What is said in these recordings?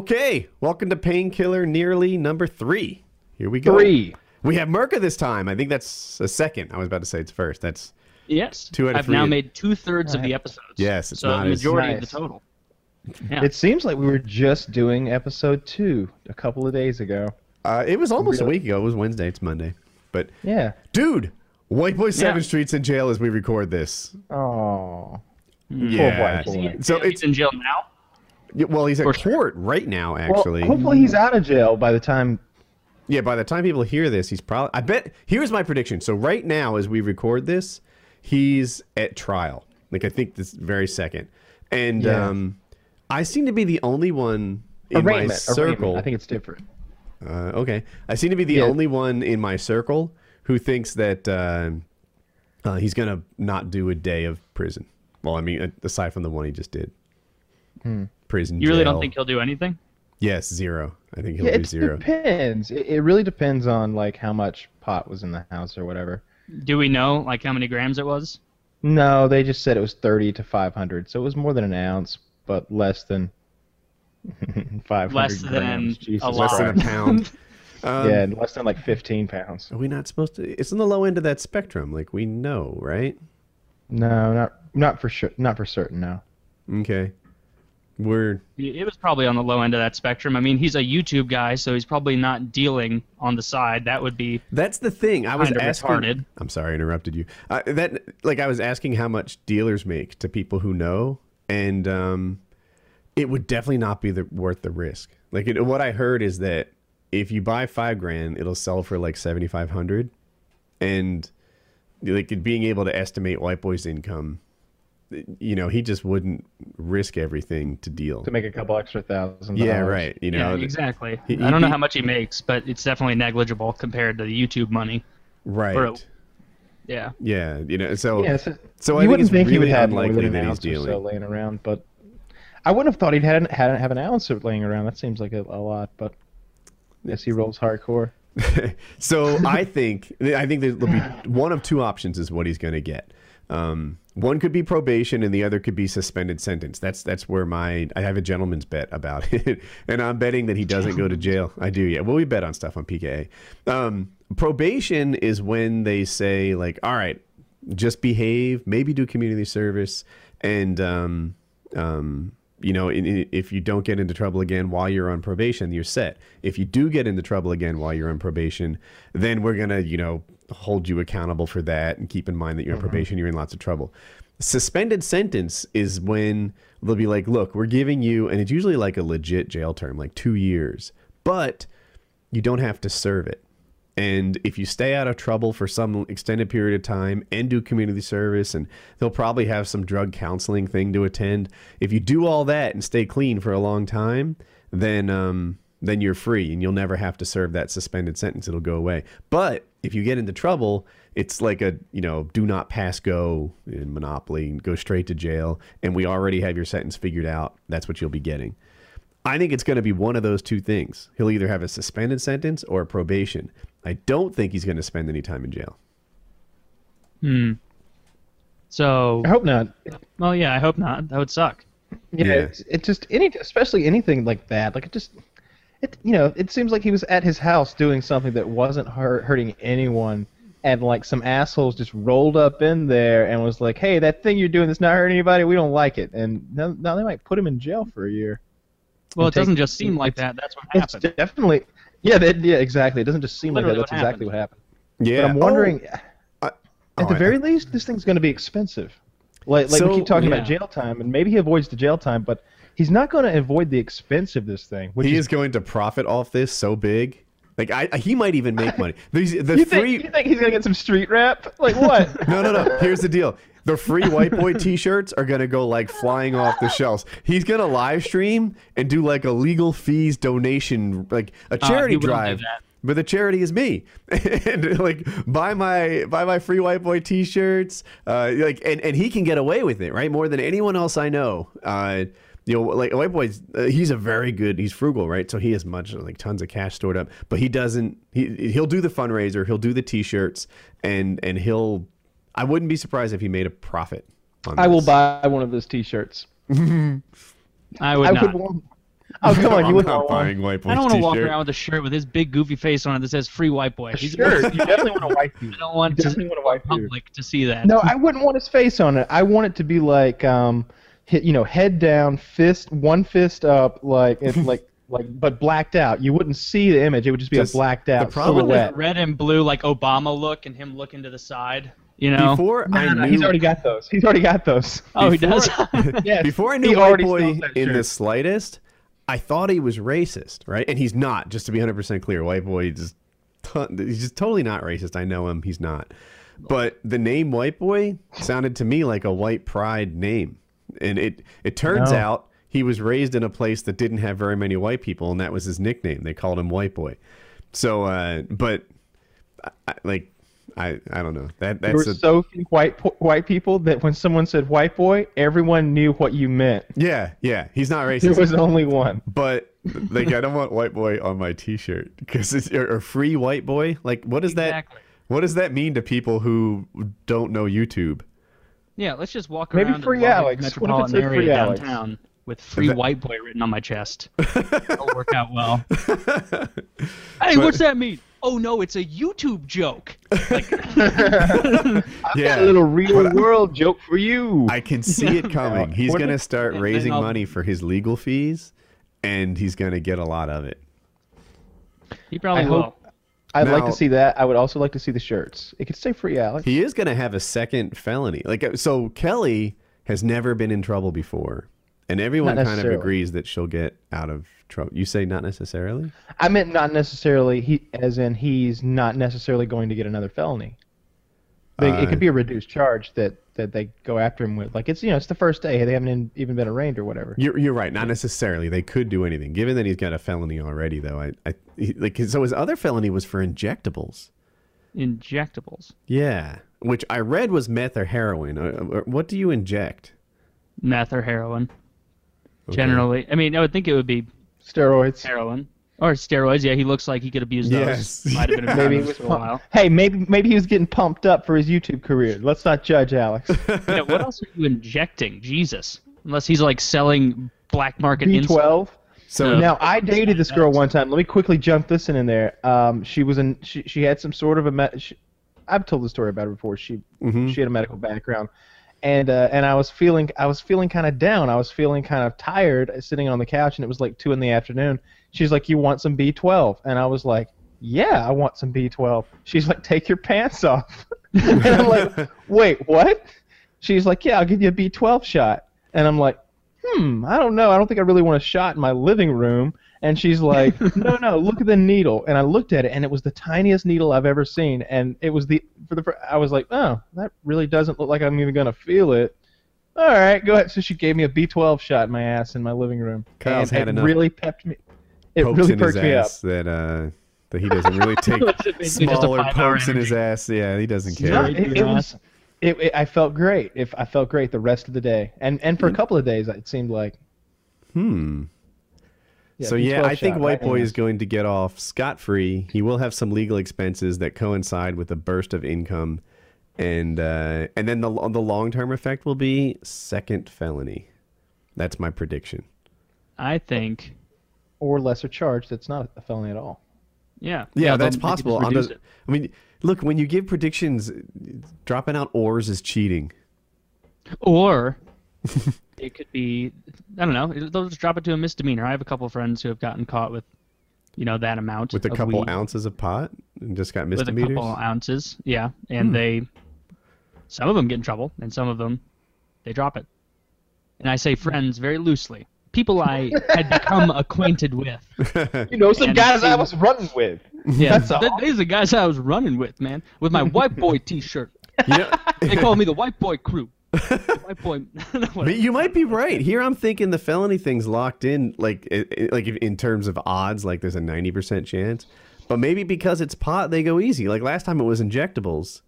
Okay, welcome to Painkiller Already number three. Here we go. Three. We have Merca this time. I think that's a second. I was about to say it's first. That's Yes. Two out of I've three. now made two thirds of the episodes. Yes, it's so not the as- majority Nice. of the total. Yeah. It seems like we were just doing episode two a couple of days ago. uh, it was almost a week ago. It was Wednesday. It's Monday. But Yeah. dude, White Boy Seven Yeah. Street's in jail as we record this. Oh. Yeah. White Boy. So He's it's in jail now. Yeah, well, he's at court right now. Actually, Well, hopefully he's out of jail by the time. Yeah, by the time people hear this, he's probably. I bet. Here's my prediction. So right now, as we record this, he's at trial. Like I think this very second, and Yeah. um, I seem to be the only one in my circle. Arraignment. I think it's different. Uh, okay, I seem to be the Yeah. only one in my circle who thinks that uh, uh, he's gonna not do a day of prison. Well, I mean, aside from the one he just did, prison. You really jail. don't think he'll do anything? Yes, zero. I think he'll Yeah, do it zero. depends. It, it really depends on like how much pot was in the house or whatever. Do we know like how many grams it was? No, they just said it was 30 to 500, so it was more than an ounce, but less than 500 Less than grams. a Jesus lot. Less than a pound. Um, yeah, less than like 15 pounds. Are we not supposed to? It's on the low end of that spectrum. Like we know, right? No, not not for sure. Not for certain. No. Okay. We're It was probably on the low end of that spectrum. I mean, he's a YouTube guy, so he's probably not dealing on the side. That would be that's the thing. I was asking. retarded. I'm sorry, I interrupted you. Uh, that like I was asking how much dealers make to people who know, and um, it would definitely not be the, worth the risk. Like it, what I heard is that if you buy five grand, it'll sell for like seventy five hundred, and like being able to estimate White Boy's income, you know, he just wouldn't risk everything to deal. To make a couple extra thousand. Yeah, dollars. right. You yeah, know, exactly. he- I don't know he- how much he makes, but it's definitely negligible compared to the YouTube money. right. or- Yeah. Yeah, you know, so Yeah, so, So I think wouldn't it's think he would really have more unlikely than an that he's ounce or dealing. so laying around, but I wouldn't have thought he'd had had have an ounce of laying around. That seems like a, a lot, but yes, he rolls hardcore. so I think I think there'll be one of two options is what he's going to get. Um, one could be probation, and the other could be suspended sentence. That's that's where my I have a gentleman's bet about it, and I'm betting that he doesn't go to jail. I do, yeah. Well, we bet on stuff on PKA. Um, probation is when they say like, all right, just behave, maybe do community service, and um, um, you know, in, in, if you don't get into trouble again while you're on probation, you're set. If you do get into trouble again while you're on probation, then we're gonna, you know, hold you accountable for that and keep in mind that you're on probation, you're in lots of trouble. Suspended sentence is when they'll be like, look, we're giving you, and it's usually like a legit jail term, like two years, but you don't have to serve it. And if you stay out of trouble for some extended period of time and do community service, and they'll probably have some drug counseling thing to attend. If you do all that and stay clean for a long time, then um, then you're free and you'll never have to serve that suspended sentence. It'll go away. But if you get into trouble, it's like a you know do not pass go in Monopoly and go straight to jail. And we already have your sentence figured out. That's what you'll be getting. I think it's going to be one of those two things. He'll either have a suspended sentence or a probation. I don't think he's going to spend any time in jail. Hmm. So, I hope not. well, yeah, I hope not. That would suck. Yeah, Yeah. It's, it just any, especially anything like that. Like it just, it you know, it seems like he was at his house doing something that wasn't hurt, hurting anyone, and like some assholes just rolled up in there and was like, "Hey, that thing you're doing that's not hurting anybody. We don't like it." And now, now they might put him in jail for a year. Well, it take- doesn't just seem like that. That's what happened. It's happened. definitely, yeah, that, yeah, exactly. It doesn't just seem Literally like that. what That's exactly what happened. Yeah, But I'm wondering, Oh, I- at oh, the I- very least, this thing's going to be expensive. Like, like So, we keep talking yeah. about jail time, and maybe he avoids the jail time, but he's not going to avoid the expense of this thing. Which he is, is going to profit off this so big. Like I, he might even make money. These the you free. think, you think he's going to get some street rap? Like what? No, no, no. Here's the deal. The free white boy T-shirts are gonna go like flying off the shelves. He's gonna live stream and do like a legal fees donation, like a charity he drive. But the charity is me, and like buy my buy my free white boy T-shirts. Uh, like and and he can get away with it, right? More than anyone else I know. Uh, you know, like white boy's, uh, he's a very good. He's frugal, right? So he has much like tons of cash stored up, but he doesn't. He he'll do the fundraiser, he'll do the T-shirts, and and he'll. I wouldn't be surprised if he made a profit. On I will buy one of those T-shirts. I would I not. would want. Oh come on, I'm you wouldn't not want one. buying white boy I don't want to walk around with a shirt with his big goofy face on it that says "Free White Boy." He's Sure, you definitely want a white dude. I don't want You to definitely want a white dude. public to see that. No, I wouldn't want his face on it. I want it to be like, um, hit, you know, head down, fist, one fist up, like it's like, like, but blacked out. You wouldn't see the image. It would just be Just- a blacked out the problem with silhouette. red and blue like Obama look and him looking to the side. You know. Before No, I no, no, knew, he's already got those. He's already got those. oh, he does. Yes, before I knew he white already boy in the slightest, I thought he was racist, right? And he's not. Just to be 100 percent clear, white boy just he's just totally not racist. I know him. He's not. But the name white boy sounded to me like a white pride name, and it it turns No. out he was raised in a place that didn't have very many white people, and that was his nickname. They called him white boy. So, uh, but I, I- like. I, I don't know that There were that's a, so few white white people that when someone said white boy, everyone knew what you meant. yeah yeah he's not racist. There was only one. But like, I don't want white boy on my T-shirt because it's or, or free white boy. Like, what does Exactly. that? What does that mean to people who don't know YouTube? Yeah, let's just walk Maybe around free the large Alex. What if it metropolitan area free Alex? downtown with "Free That- White Boy" written on my chest. That'll work out well. hey, what's that mean? Oh no, it's a YouTube joke. Like, yeah, A little real world joke for you. I can see it coming. He's gonna start and raising money for his legal fees, and he's gonna get a lot of it. he probably I will. hope- I'd like to see that. I would also like to see the shirts. It could stay free Alex. He is gonna have a second felony. Like, uh, so Kelly has never been in trouble before, and everyone kind of agrees that she'll get out of trouble. You say not necessarily. I meant not necessarily he, as in he's not necessarily going to get another felony. They, it Uh, could be a reduced charge that, that they go after him with. Like it's you know it's the first day they haven't in, even been arraigned or whatever. You're, you're right. Not necessarily. They could do anything. Given that he's got a felony already, though, I, I he- like so his other felony was for injectables. Injectables, Yeah, which I read was meth or heroin. Uh, uh, What do you inject? meth or heroin. Okay. Generally, I mean, I would think it would be Steroids. heroin or steroids. Yeah, he looks like he could abuse Yes. those. Might have been Maybe he abused was for a pump- while. Hey, maybe maybe he was getting pumped up for his YouTube career. Let's not judge Alex. Yeah, what else are you injecting? Jesus, unless he's like selling black market B insulin. twelve. So No. Now I dated this girl one time. Let me quickly jump this in in there. Um, she was in. She, she had some sort of a. Me- she, I've told the story about her before. She Mhm. she had a medical background, and uh, and I was feeling I was feeling kind of down. I was feeling kind of tired, uh, sitting on the couch, and it was like two in the afternoon. She's like, "You want some B12?" And I was like, "Yeah, I want some B12." She's like, "Take your pants off," and I'm like, "Wait, what?" She's like, "Yeah, I'll give you a B12 shot," and I'm like, "Hmm, I don't know. I don't think I really want a shot in my living room." And she's like, "No, no, look at the needle." And I looked at it, and it was the tiniest needle I've ever seen. And it was the for the I was like, "Oh, that really doesn't look like I'm even gonna feel it." All right, go ahead. So she gave me a B12 shot in my ass in my living room. Kyle's and had it enough really pepped me. It pokes really in his perked me up. ass that uh that he doesn't really take It's basically just a smaller pokes in his ass. Yeah, he doesn't care. Right it, it was. It, it, I felt great. If I felt great the rest of the day, and and for a couple of days, it seemed like. Hmm. Yeah, so yeah, B12 I think White right? Boy is going to get off scot free. He will have some legal expenses that coincide with a burst of income, and uh, and then the the long term effect will be second felony. That's my prediction. I think. Or lesser charge. That's not a felony at all. Yeah. Yeah, they'll- that's they could just possible. On the- I mean, look, when you give predictions, dropping out ors is cheating. Or it could be, I don't know, it- they'll just drop it to a misdemeanor. I have a couple of friends who have gotten caught with, you know, that amount With a of couple weed, ounces of pot and just got misdemeanors? with a couple ounces. Yeah, and hmm. they, some of them get in trouble, and some of them, they drop it. And I say friends very loosely. People I had become acquainted with. You know, some And guys I was running with. Yeah, That's all. th- these are the guys I was running with, man, with my white boy T-shirt. You know- They call me the white boy crew. The white boy. But you might be right. Here, I'm thinking the felony thing's locked in, like, i- i- like if- in terms of odds, like there's a ninety percent chance. But maybe because it's pot, they go easy. Like last time, it was injectables,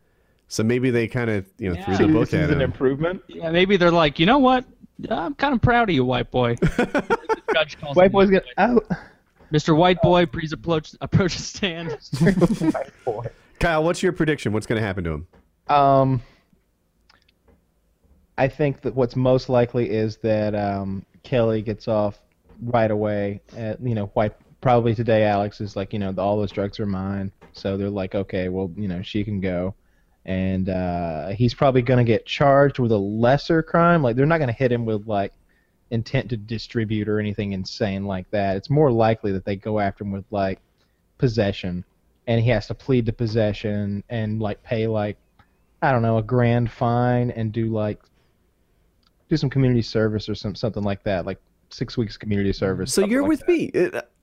so maybe they kind of you know Yeah. threw the book this is an him. improvement. Yeah, maybe they're like, you know what? I'm kind of proud of you, white boy. Judge calls White him boy's gonna out. Mr. White Boy, please approach approach the stand. White boy. Kyle, what's your prediction? What's going to happen to him? Um, I think that what's most likely is that um, Kelly gets off right away. Uh, you know, white probably today Alex is like, you know, all those drugs are mine. So they're like, okay, well, you know, she can go. And uh, he's probably going to get charged with a lesser crime. Like, they're not going to hit him with, like, intent to distribute or anything insane like that. It's more likely that they go after him with, like, possession. And he has to plead to possession and, like, pay, like, I don't know, a grand fine and do, like, do some community service or some something like that, like six weeks community service. So you're with that. me.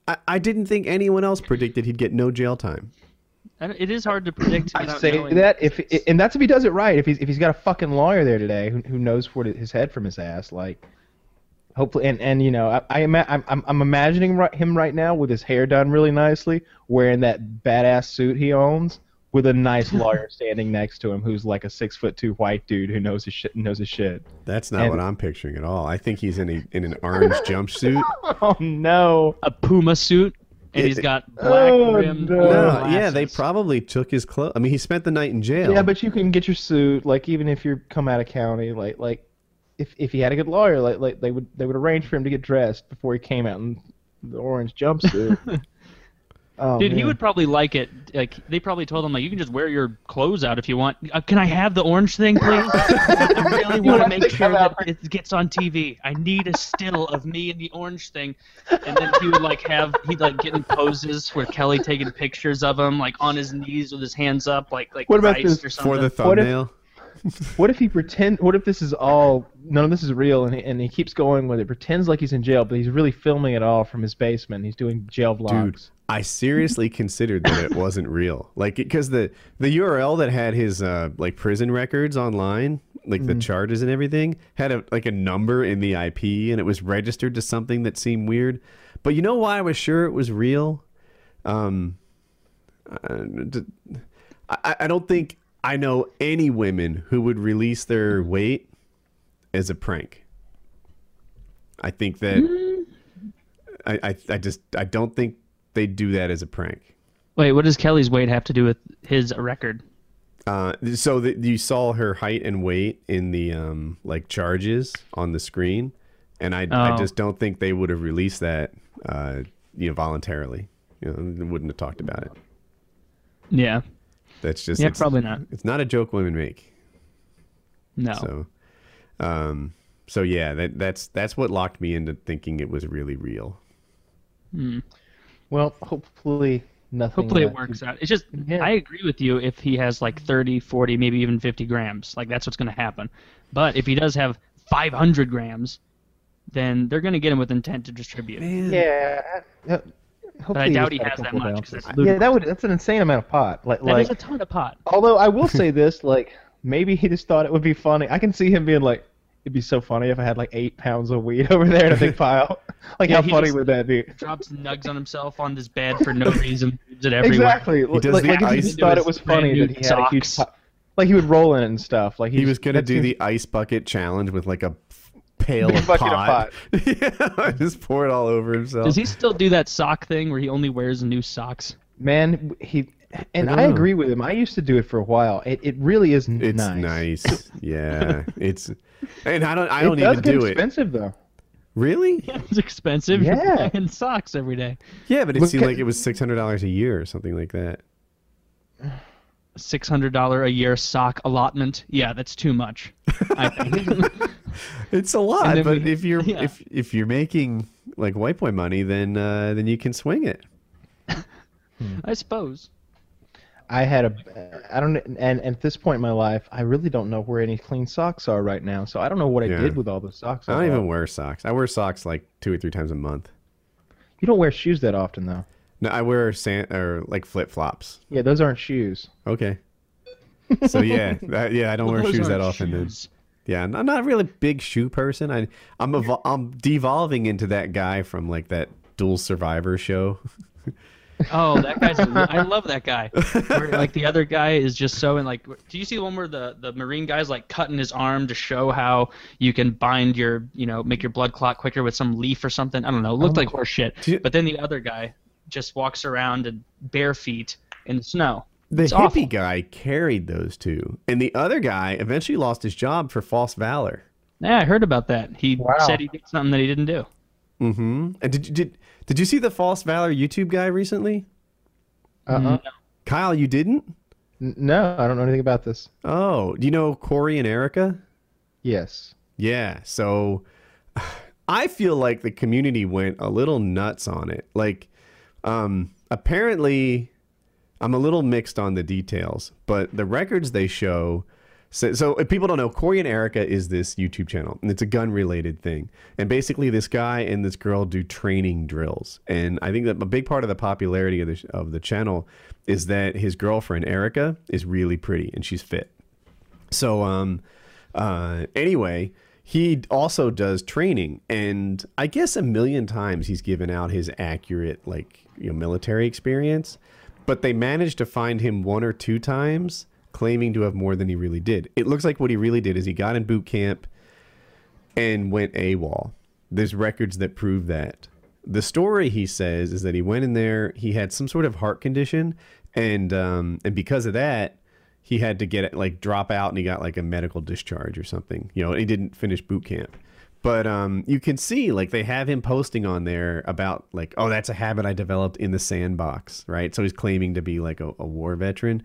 I, I didn't think anyone else predicted he'd get no jail time. And It is hard to predict. I say that if it's- and that's if he does it right. If he's if he's got a fucking lawyer there today who, who knows what his head from his ass, like hopefully and and you know I, I ima- I'm I'm I'm imagining right, him right now with his hair done really nicely, wearing that badass suit he owns, with a nice lawyer standing next to him who's like a six foot two white dude who knows his shit knows his shit. That's not And- what I'm picturing at all. I think he's in a in an orange jumpsuit. Oh no! a puma suit, and It- he's got oh, black Oh, rimmed no. No, yeah, they probably took his clothes. I mean, he spent the night in jail. Yeah, but you can get your suit, like even if you come out of county, like like if if he had a good lawyer, like like they would they would arrange for him to get dressed before he came out in the orange jumpsuit. oh, Dude, he would probably like it. Like they probably told him, like you can just wear your clothes out if you want. Uh, can I have the orange thing, please? I really want to make sure that it gets on TV. I need a still of me in the orange thing. And then he would like have he'd like get in poses where Kelly taking pictures of him, like on his knees with his hands up, like like What about this- or something. for the What if- thumbnail. What if he pretend? What if this is all none of this is real, and he, and he keeps going with it, pretends like he's in jail, but he's really filming it all from his basement. He's doing jail vlogs. Dude, I seriously considered that it wasn't real. Like, because the the URL that had his uh, like prison records online, like the charges and everything, had a like a number in the IP, and it was registered to something that seemed weird. But you know why I was sure it was real? Um, uh, I, I don't think I know any women who would release their weight as a prank. I think that I, I I just I don't think they'd do that as a prank. Wait, what does Kelly's weight have to do with his record? Uh, so that you saw her height and weight in the um like charges on the screen, and I I Oh. just don't think they would have released that uh you know voluntarily. You know, they wouldn't have talked about it. Yeah, That's just yeah, it's, probably not. it's not a joke women make. No. So, um, so yeah, that that's that's what locked me into thinking it was really real. Well, hopefully nothing. Hopefully uh, it works out. It's just Yeah. I agree with you if he has like 30, 40, maybe even 50 grams. Like that's what's going to happen. But if he does have 500 grams, then they're going to get him with intent to distribute. Yeah. But I hopefully doubt he's he has that much because Yeah, that would that's an insane amount of pot. Like That is like a ton of pot. although I will say this, like maybe he just thought it would be funny. I can see him being like, it'd be so funny if I had like eight pounds of weed over there in a big pile. like Yeah, how funny would that be? Drops nugs on himself on this bed for no reason. Moves it everywhere. Exactly. He does like, the like if he just thought it was funny that he had a huge socks. pot. Like he would roll in it and stuff. Like He was gonna do seems- the ice bucket challenge with like a pail Big of bucket of pot. yeah, just pour it all over himself. Does he still do that sock thing where he only wears new socks? man. He and I I, agree with him. I used to do it for a while. It it really is It's nice. nice. Yeah, it's and I don't I It don't does even do it. expensive though. Really? Yeah, Really? it's expensive. Yeah. You're socks every day. Yeah, but it Look seemed at- like it was six hundred dollars a year or something like that. Six hundred dollar a year sock allotment. Yeah, that's too much. I think. It's a lot, but we- if you're yeah. if if you're making like white boy money, then uh, then you can swing it. I suppose. I had a, I don't, and, and at this point in my life, I really don't know where any clean socks are right now. So I don't know what I Yeah. did with all those socks. I don't bought. even wear socks. I wear socks like two or three times a month. You don't wear shoes that often, though. No, I wear sand or like flip flops. Yeah, those aren't shoes. Okay. So yeah, that, yeah, I don't wear shoes that often. Then. shoes. Yeah, I'm not really a big shoe person. I I'm evol- I'm devolving into that guy from like that Dual Survivor show. Oh, that guy's. I love that guy. Where, like the other guy is just so in like. Do you see the one where the the marine guy's like cutting his arm to show how you can bind your you know make your blood clot quicker with some leaf or something? I don't know. It looked Oh. like horse shit. You- But then the other guy just walks around and bare feet in the snow. The It's hippie awful. guy carried those two, and the other guy eventually lost his job for false valor. Yeah, I heard about that. He Wow. said he did something that he didn't do. Mm-hmm. And did you did did you see the False Valor YouTube guy recently? Uh-uh. Kyle, you didn't? N- No, I don't know anything about this. Oh, do you know Corey and Erica? Yes. Yeah. So I feel like the community went a little nuts on it. Like, um, apparently, I'm a little mixed on the details, but the records they show. So, so if people don't know, Corey and Erica is this YouTube channel, and it's a gun related thing. And basically, this guy and this girl do training drills. And I think that a big part of the popularity of the of the channel is that his girlfriend Erica is really pretty and she's fit. So, um, uh, anyway, he also does training, and I guess a million times he's given out his accurate, like, you know, military experience, but they managed to find him one or two times claiming to have more than he really did. It looks like what he really did is he got in boot camp and went AWOL. There's records that prove that. The story he says is that he went in there, he had some sort of heart condition, and um, and because of that, he had to get like drop out and he got like a medical discharge or something. You know, he didn't finish boot camp. But um, you can see like they have him posting on there about like, oh, that's a habit I developed in the sandbox, right? So he's claiming to be like a, a war veteran.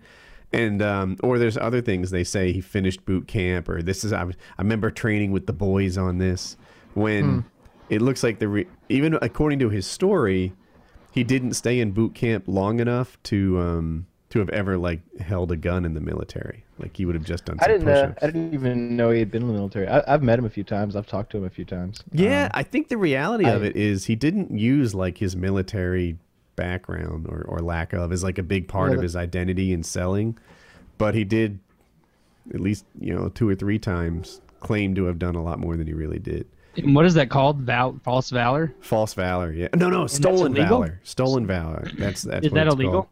And um, or there's other things they say he finished boot camp or this is I, was- I remember training with the boys on this when it looks like the re- even according to his story he didn't stay in boot camp long enough to um to have ever like held a gun in the military like he would have just done I some didn't. Uh. I didn't even know he had been in the military. I, I've met him a few times. I've talked to him a few times. Yeah, Um, I think the reality of it is he didn't use like his military background or, or lack of as like a big part Well, of his identity in selling, but he did at least you know two or three times claim to have done a lot more than he really did. And what is that called? Val- false valor? False valor, yeah. No, no, stolen valor. Stolen valor. That's that's Is what that it's illegal? called.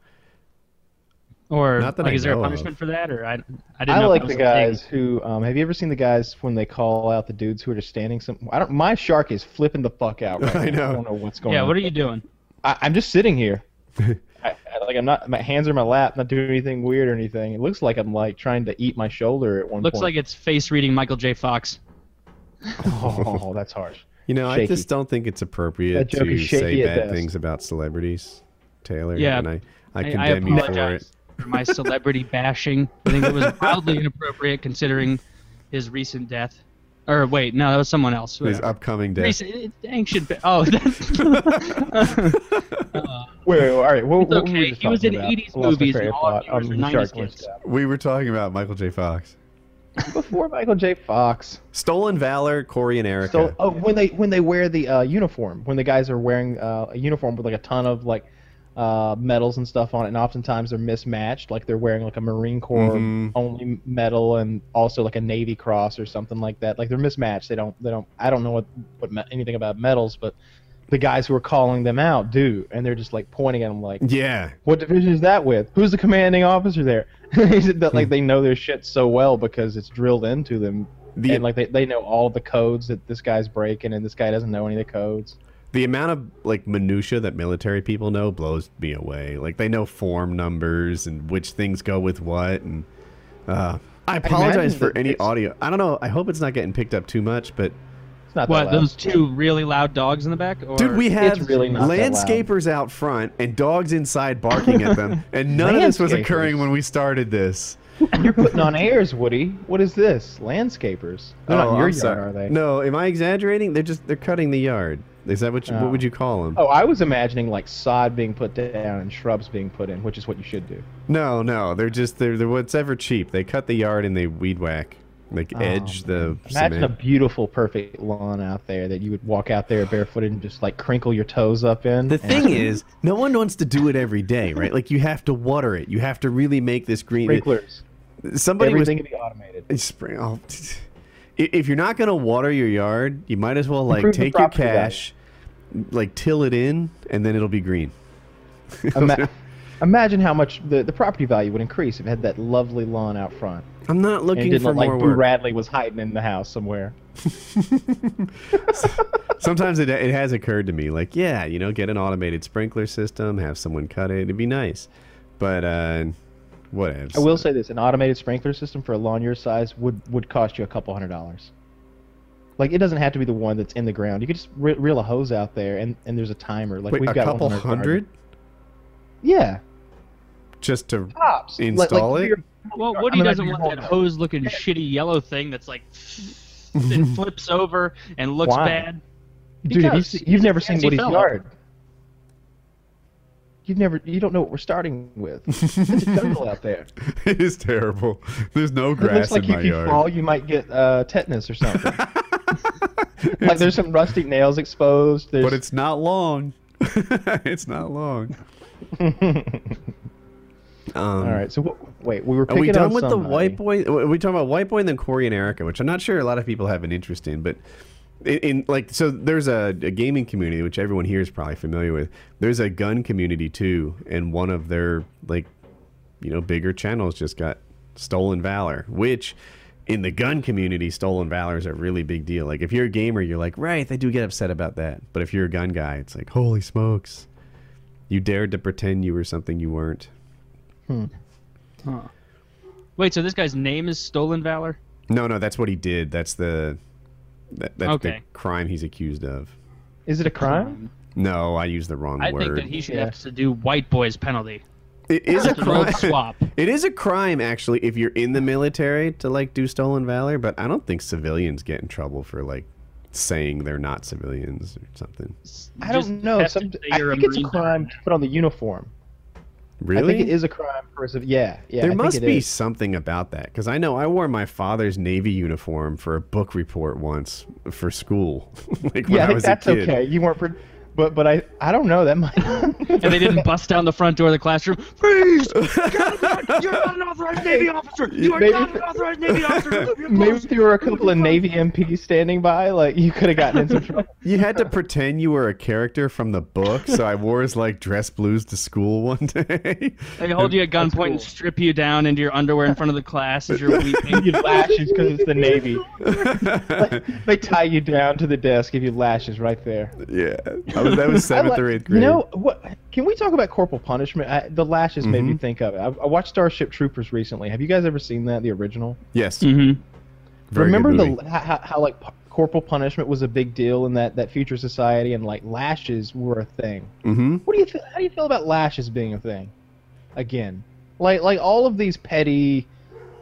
Or Not that like, I is there a know of. punishment for that? Or I, I didn't I know. if like the was thing. guys who. Um, have you ever seen the guys when they call out the dudes who are just standing? Some. I don't. My shark is flipping the fuck out. Right I now. know. I don't know what's going on. Yeah, on. what are you doing? I, I'm just sitting here. I, I, like I'm not. My hands are in my lap. Not doing anything weird or anything. It looks like I'm like trying to eat my shoulder at one point. Looks point. like it's face reading Michael J. Fox. oh, that's harsh. You know, I just don't think it's appropriate to say bad best. things about celebrities, Taylor. Yeah, and I, I I, I condemn you for it. Apologize for my celebrity bashing. I think it was wildly inappropriate considering his recent death. Or wait, no, that was someone else. His Whatever. upcoming death. Recent, it, dang. Oh, that's, Wait, wait, all right. What, It's what were we okay. just He was in about? 80s I lost my movies and all our thought. Um, are the 90s kids. We were talking about Michael J. Fox. Before Michael J. Fox. Stolen Valor, Corey and Erica. So, oh, when they when they wear the uh, uniform, when the guys are wearing uh, a uniform with like a ton of like uh, medals and stuff on it, and oftentimes they're mismatched, like they're wearing like a Marine Corps Mhm. only medal and also like a Navy Cross or something like that. Like they're mismatched. They don't they don't. I don't know what what me- anything about medals, but the guys who are calling them out do, and they're just like pointing at them like, yeah, "What division is that with? Who's the commanding officer there?" That like Hmm. they know their shit so well because it's drilled into them the and like they, they know all the codes that this guy's breaking and this guy doesn't know any of the codes the amount of like minutia that military people know blows me away. Like they know form numbers and which things go with what. And uh, I apologize imagine for any audio. I don't know. I hope it's not getting picked up too much, but it's not what those two really loud dogs in the back? Or dude, we have really not that loud. landscapers out front and dogs inside barking at them, and none of this was occurring when we started this. you're putting on airs woody what is this landscapers they're not in your Oh, I'm yard sorry. are they No, am I exaggerating? They're just they're cutting the yard. Is that what you, what would you uh, call them? oh i was imagining like sod being put down and shrubs being put in which is what you should do No, no, they're just they're, they're whatever cheap. They cut the yard and they weed whack, like Oh, edge the imagine a beautiful perfect lawn out there that you would walk out there barefooted and just like crinkle your toes up in The and- thing is, no one wants to do it every day, right? Like you have to water it. You have to really make this green. sprinklers Somebody was everything can be automated spring. Oh, i- if you're not gonna water your yard, you might as well like Improve take your cash, like till it in, and then it'll be green. Ima- imagine how much the, the property value would increase if it had that lovely lawn out front I'm not looking didn't for look like more Boo work. Radley was hiding in the house somewhere. Sometimes it, it has occurred to me, like, yeah, you know, get an automated sprinkler system, have someone cut it, it'd be nice. But uh, whatever. I will say this: an automated sprinkler system for a lawn your size would would cost you a couple hundred dollars. Like it doesn't have to be the one that's in the ground. You could just re- reel a hose out there, and, and there's a timer. Like Wait, we've got a got couple one in our garden. hundred yeah, just to tops. Like- Install like it? you're- Well, I Woody mean, doesn't want that hose-looking shitty yellow thing that's like it flips over and looks Why? bad. Dude, have you Because se- you've never seen fancy Woody's fella. yard. You've never, you don't know what we're starting with. It's a jungle out there. it is terrible. There's no grass. It looks like in my if you yard. fall, you might get uh, tetanus or something. like there's some rusty nails exposed. There's, but it's not long. it's not long. Um, all right. So wait, we were Are picking we done on with the white boy? Are we talking about white boy and then Corey and Erica, which I'm not sure a lot of people have an interest in, but in, in like so there's a, a gaming community which everyone here is probably familiar with. There's a gun community too, and one of their like you know bigger channels just got stolen valor, which in the gun community, stolen valor is a really big deal. Like if you're a gamer, you're like, right, they do get upset about that. But if you're a gun guy, it's like, holy smokes, you dared to pretend you were something you weren't. hmm Huh. Wait, so this guy's name is Stolen Valor? No, no, that's what he did. That's the that, that's Okay. the crime he's accused of. Is it a crime? No, I used the wrong I word. think that he should Yeah. have to do white boy's penalty. it is a Just an old crime. swap. It is a crime actually if you're in the military to like do stolen valor, but I don't think civilians get in trouble for like saying they're not civilians or something. I don't know. Some, I think it's a crime to put on the uniform. Really? I think it is a crime for a civ- Yeah, yeah. I there think must be is. something about that because I know I wore my father's navy uniform for a book report once for school, like when Yeah, I I think was that's a kid. okay. You weren't, pre- but but I I don't know. That might. And they didn't bust down the front door of the classroom. Freeze! Get! You're not an authorized Navy officer! You are Maybe- not an authorized Navy officer! Maybe if there were a couple of Navy MPs standing by, like you could have gotten in some trouble. You had to pretend you were a character from the book, so I wore his like dress blues to school one day. They hold you at gunpoint and cool. strip you down into your underwear in front of the class as you're weeping. You lashes because it's the Navy. they tie you down to the desk, give you lashes right there. yeah, I was, that was I seventh like- or eighth grade. You know what? Can we talk about corporal punishment? I, the lashes made me Mhm. think of it. I, I watched Starship Troopers recently. Have you guys ever seen that? The original. yes, Mm-hmm. very Remember good movie. the how, how, how like pu- corporal punishment was a big deal in that that future society, and like lashes were a thing. Mm-hmm. What do you feel? How do you feel about lashes being a thing? Again, like like all of these petty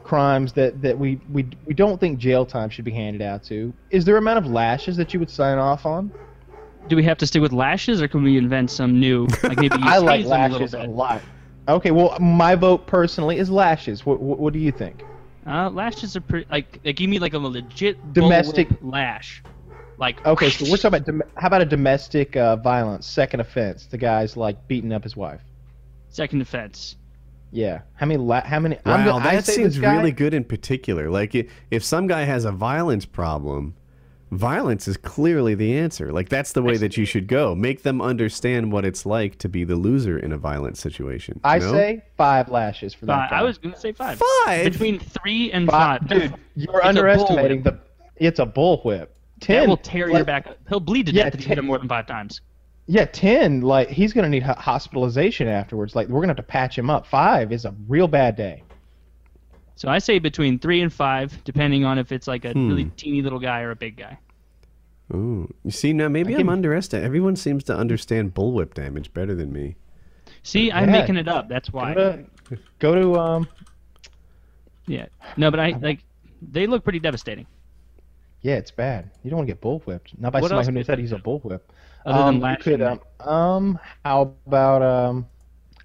crimes that that we we we don't think jail time should be handed out to. Is there a amount of lashes that you would sign off on? Do we have to stick with lashes, or can we invent some new, like maybe you I like tase them a lashes a, lot. Okay, well, my vote personally is lashes. What what, what do you think? Uh, lashes are pretty like they give me like a legit Domestic- lash. Like Okay, so we're talking about dom- how about a domestic uh, violence, second offense? The guy's like beating up his wife. second offense. Yeah. How many? La- how many? Wow, I'm gonna, I that say seems guy, really good in particular. Like if some guy has a violence problem, violence is clearly the answer. Like that's the way that you should go. Make them understand what it's like to be the loser in a violent situation. I no? say five lashes for that Five. I was gonna say five. Five? Between three and five. five. Dude, you're It's underestimating the. It's a bullwhip. Ten That will tear your like- back. He'll bleed to Yeah, death if you hit him more than five times. Yeah, ten. Like he's gonna need hospitalization afterwards. Like we're gonna have to patch him up. Five is a real bad day. So I say between three and five, depending on if it's like a Hmm. really teeny little guy or a big guy. Ooh. You see now maybe I I'm can- underestimating. Everyone seems to understand bullwhip damage better than me. See, I'm Yeah. making it up. That's why. Go to, go to um. Yeah. No, but I like. They look pretty devastating. Yeah, it's bad. You don't want to get bullwhipped. Not by What somebody who could knows that you he's a bullwhip. Other um, than lashing. could, um, um, how about um,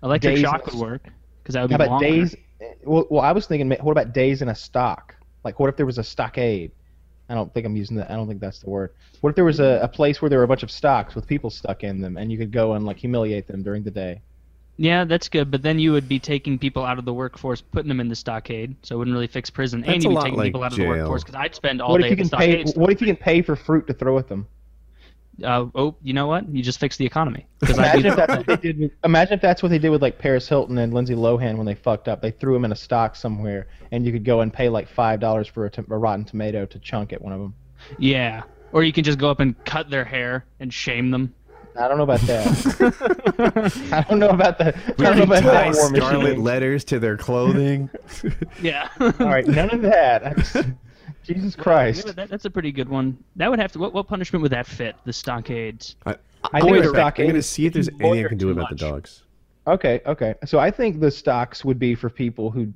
Electric days- shock would work because that would be how be about longer. days? Well, well, I was thinking, what about days in a stock? Like, what if there was a stockade? I don't think I'm using that. I don't think that's the word. What if there was a, a place where there were a bunch of stocks with people stuck in them, and you could go and like humiliate them during the day? Yeah, that's good. But then you would be taking people out of the workforce, putting them in the stockade, so it wouldn't really fix prison. That's and you'd be taking like people out of the workforce because I'd spend all what day if you the can pay? stockade. What if you can pay for fruit to throw at them? Uh, oh, you know what? You just fix the economy. Because I'd Imagine if that's what they did. With, imagine if that's what they did with like Paris Hilton and Lindsay Lohan when they fucked up. They threw them in a stock somewhere, and you could go and pay like five dollars for a, rotten tomato to chunk at one of them. yeah. Or you can just go up and cut their hair and shame them. I don't know about that. I don't know about that. I We don't know about that war scarlet machine. letters to their clothing. Yeah. All right, none of that. I just, Jesus Christ. Yeah, that, that's a pretty good one. That would have to. What, what punishment would that fit? The stockades. I, I I'm think gonna- the stockade I'm going to see if there's anything I can do too about the dogs. Okay, okay. So I think the stocks would be for people who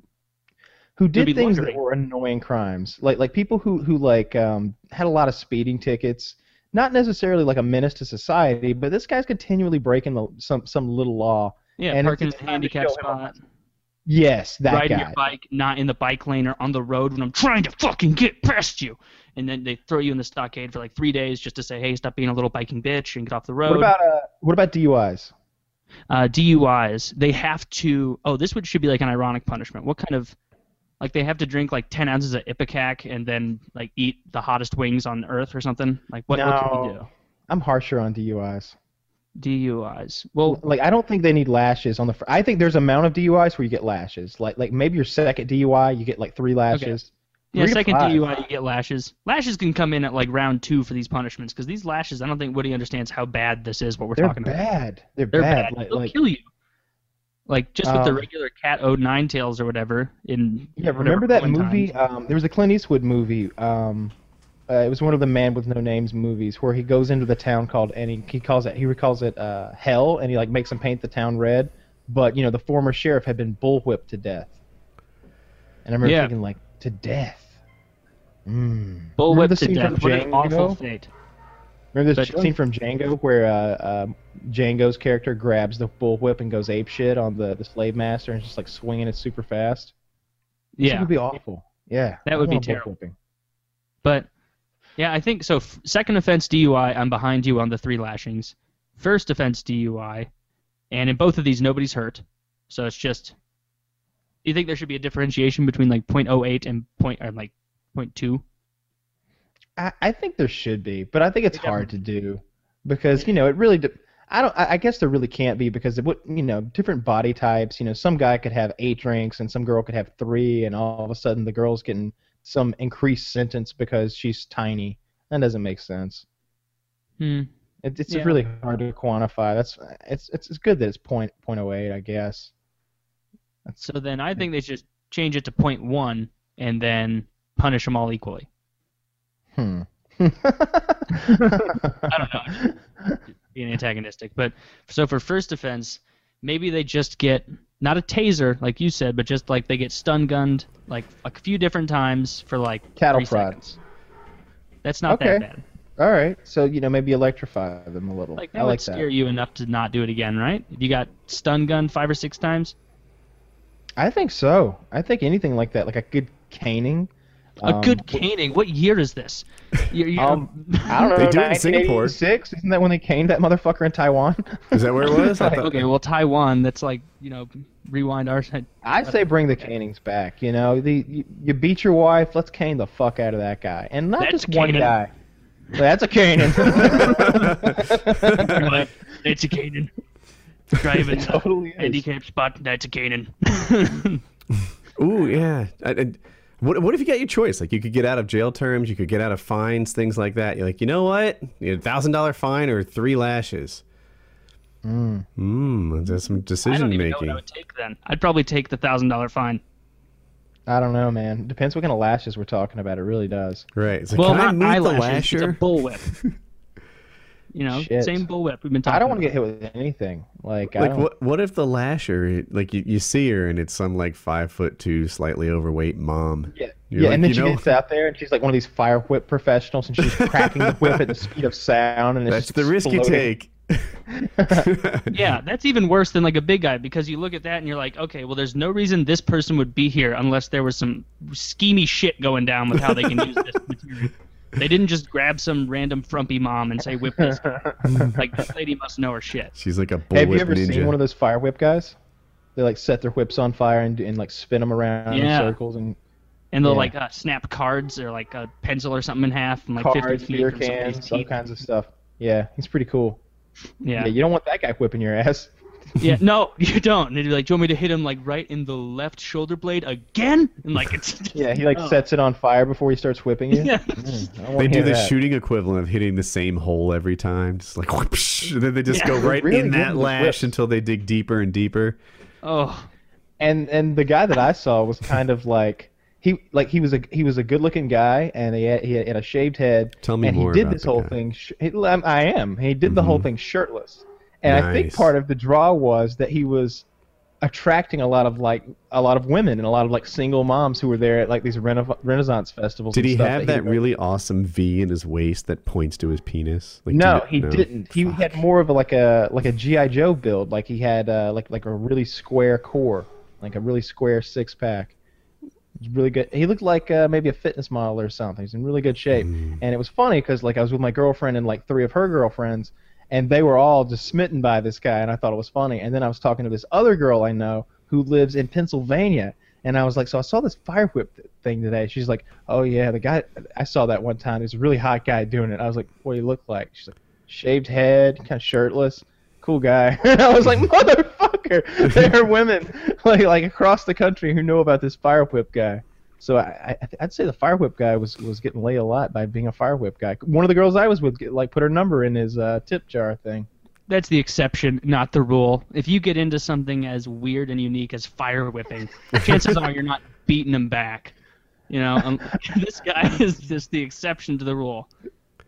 who did things that were annoying crimes. Like like people who who like um had a lot of speeding tickets. Not necessarily like a menace to society, but this guy's continually breaking the, some some little law. Yeah, And parking in a time to handicap show him spot, Yes, that guy. riding guy. your bike not in the bike lane or on the road when I'm trying to fucking get past you, and then they throw you in the stockade for like three days just to say, hey, stop being a little biking bitch and get off the road. What about uh what about DUIs? uh, DUIs, they have to. Oh, this would should be like an ironic punishment. What kind of like they have to drink like ten ounces of Ipecac and then like eat the hottest wings on earth or something? Like what, what can we do? No. I'm harsher on DUIs. DUIs. Well, Like I don't think they need lashes on the. Fr- I think there's a amount of DUIs where you get lashes. Like like maybe your second DUI you get like three lashes. yeah, Three second five. DUI you get lashes. Lashes can come in at like round two for these punishments because these lashes, I don't think Woody understands how bad this is. What we're They're talking about. bad. They're, They're bad. bad. Like, They'll like kill you. Like just with the Um, regular cat o' nine tails or whatever. In yeah, remember that movie? Um, there was a Clint Eastwood movie. Um, uh, it was one of the Man with No Names movies where he goes into the town called and he, he calls it he recalls it uh, hell and he like makes him paint the town red. But you know the former sheriff had been bullwhipped to death. And I remember Yeah. thinking like to death. Mm. Bullwhip remember the to scene death. from What an awful Django? fate. Remember this But- scene from Django where uh, uh, Django's character grabs the bullwhip and goes ape shit on the, the slave master and just like swinging it super fast. That Yeah. would be awful. Yeah, That would be terrible. But yeah, I think so. F- second offense DUI, I'm behind you on the three lashings. First offense DUI, and in both of these, nobody's hurt. So it's just. Do you think there should be a differentiation between like .08 and point or like .2? I, I think there should be, but I think it's Yeah. hard to do because you know it really. De- I don't. I I guess there really can't be because it would. You know, different body types. You know, some guy could have eight drinks and some girl could have three, and all of a sudden the girl's getting some increased sentence because she's tiny. That doesn't make sense. Hmm. It, it's Yeah. really hard to quantify. That's it's it's it's good that it's point point oh eight, I guess. That's, So then I think they should change it to .1 and then punish them all equally. hmm. I don't know. being antagonistic. But so for first offense, maybe they just get not a taser like you said, but just like they get stun gunned like a few different times for like Cattle three seconds. That's not Okay. that bad. All right, so you know maybe electrify them a little. Like that I would like scare that. you enough to not do it again, right? If you got stun gunned five or six times, I think so. I think anything like that, like a good caning. A um, good caning. What year is this? You're, you're, Um, I don't know. They do it in Singapore. Six? Isn't that when they caned that motherfucker in Taiwan? Is that where it was? I thought- okay, well Taiwan. That's like you know rewind our side. I say bring the canings back. You know, the you, you beat your wife. Let's cane the fuck out of that guy, and not That's just one caning. guy. That's a caning. You're like, it's a caning. Driving It totally is. handicap spot. That's a caning. Ooh, yeah. I, I, what, what if you got your choice? Like you could get out of jail terms, you could get out of fines, things like that. You're like, you know what? You know, thousand dollar fine or three lashes. Mm. Hmm. There's some I decision don't even know what making. I would take then. I'd probably take the thousand dollar fine. I don't know, man. Depends what kind of lashes we're talking about. It really does. Right. It's like, well, can I not eyelashes. the lasher? It's a bullwhip. you know, Shit. same bullwhip we've been talking. I don't want to get hit with anything. Like, Like don't, what? What if the lasher, like you, you see her and it's some like five foot two, slightly overweight mom? Yeah, You're yeah, like, and then you she know- gets out there and she's like one of these fire whip professionals, and she's cracking the whip at the speed of sound, and it's That's just the risk you take. Yeah, that's even worse than like a big guy because you look at that and you're like, okay, well, there's no reason this person would be here unless there was some schemy shit going down with how they can use this material. They didn't just grab some random frumpy mom and say whip this. like this lady must know her shit. She's like a bullwhip Have you ever ninja. seen one of those fire whip guys? They like set their whips on fire and, and like spin them around Yeah. in circles and And they'll Yeah. like uh, snap cards or like a pencil or something in half from like cards, 50 feet beer from cans, all kinds of stuff. Yeah, he's pretty cool. Yeah. Yeah, you don't want that guy whipping your ass. Yeah, no, you don't. And you'd be like, do you want me to hit him like right in the left shoulder blade again? And like it's Yeah, he like Oh. sets it on fire before he starts whipping you. Yeah. Mm, They do the that. shooting equivalent of hitting the same hole every time, just like whoosh, and then they just Yeah. go right Really in that lash whips. until they dig deeper and deeper. Oh, And and the guy that I saw was kind of like he like he was a he was a good looking guy and he had, he had a shaved head. Tell me and more he did about this the whole guy. thing. Sh- he, I'm- I am. He did the whole Mhm. thing shirtless, and I think part of the draw was that he was attracting a lot of like a lot of women and a lot of like single moms who were there at like these rena- Renaissance festivals. Did and he stuff have he that would- really awesome V in his waist that points to his penis? Like, No, he didn't. He had more of a like a like a GI Joe build. Like he had uh, like like a really square core, like a really square six pack. Really good. He looked like uh, maybe a fitness model or something. He's in really good shape. Mm. And it was funny because like I was with my girlfriend and like three of her girlfriends, and they were all just smitten by this guy, and I thought it was funny. And then I was talking to this other girl I know who lives in Pennsylvania, and I was like, so I saw this fire whip th- thing today. She's like, oh yeah, the guy I saw that one time. There's a really hot guy doing it. I was like, what do you look like? She's like, shaved head, kind of shirtless, cool guy. and I was like, motherfucker, there are women like like across the country who know about this fire whip guy. So I, I I'd say the fire whip guy was was getting laid a lot by being a fire whip guy. One of the girls I was with like put her number in his uh, tip jar thing. That's the exception, not the rule. If you get into something as weird and unique as fire whipping, chances are you're not beating them back. You know, um, this guy is just the exception to the rule.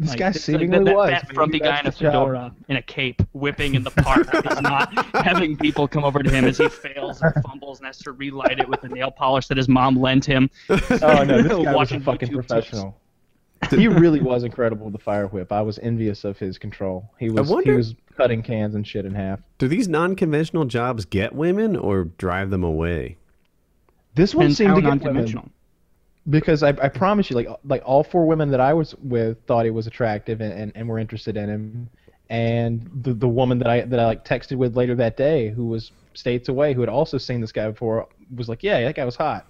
This Like, guy it's like seemingly that, that, was. That Maybe frumpy guy in a that's job. fedora in a cape whipping in the park is not having people come over to him as he fails and fumbles and has to relight it with the nail polish that his mom lent him. Oh no, this guy was a fucking YouTube tips. professional. he really was incredible with the fire whip. I was envious of his control. He was wonder- he was cutting cans and shit in half. Do these non-conventional jobs get women or drive them away? This one Depends seemed how to get women non-conventional. Because I, I promise you, like like all four women that I was with thought he was attractive and, and, and were interested in him, and the the woman that I that I like texted with later that day who was states away who had also seen this guy before was like, yeah, that guy was hot.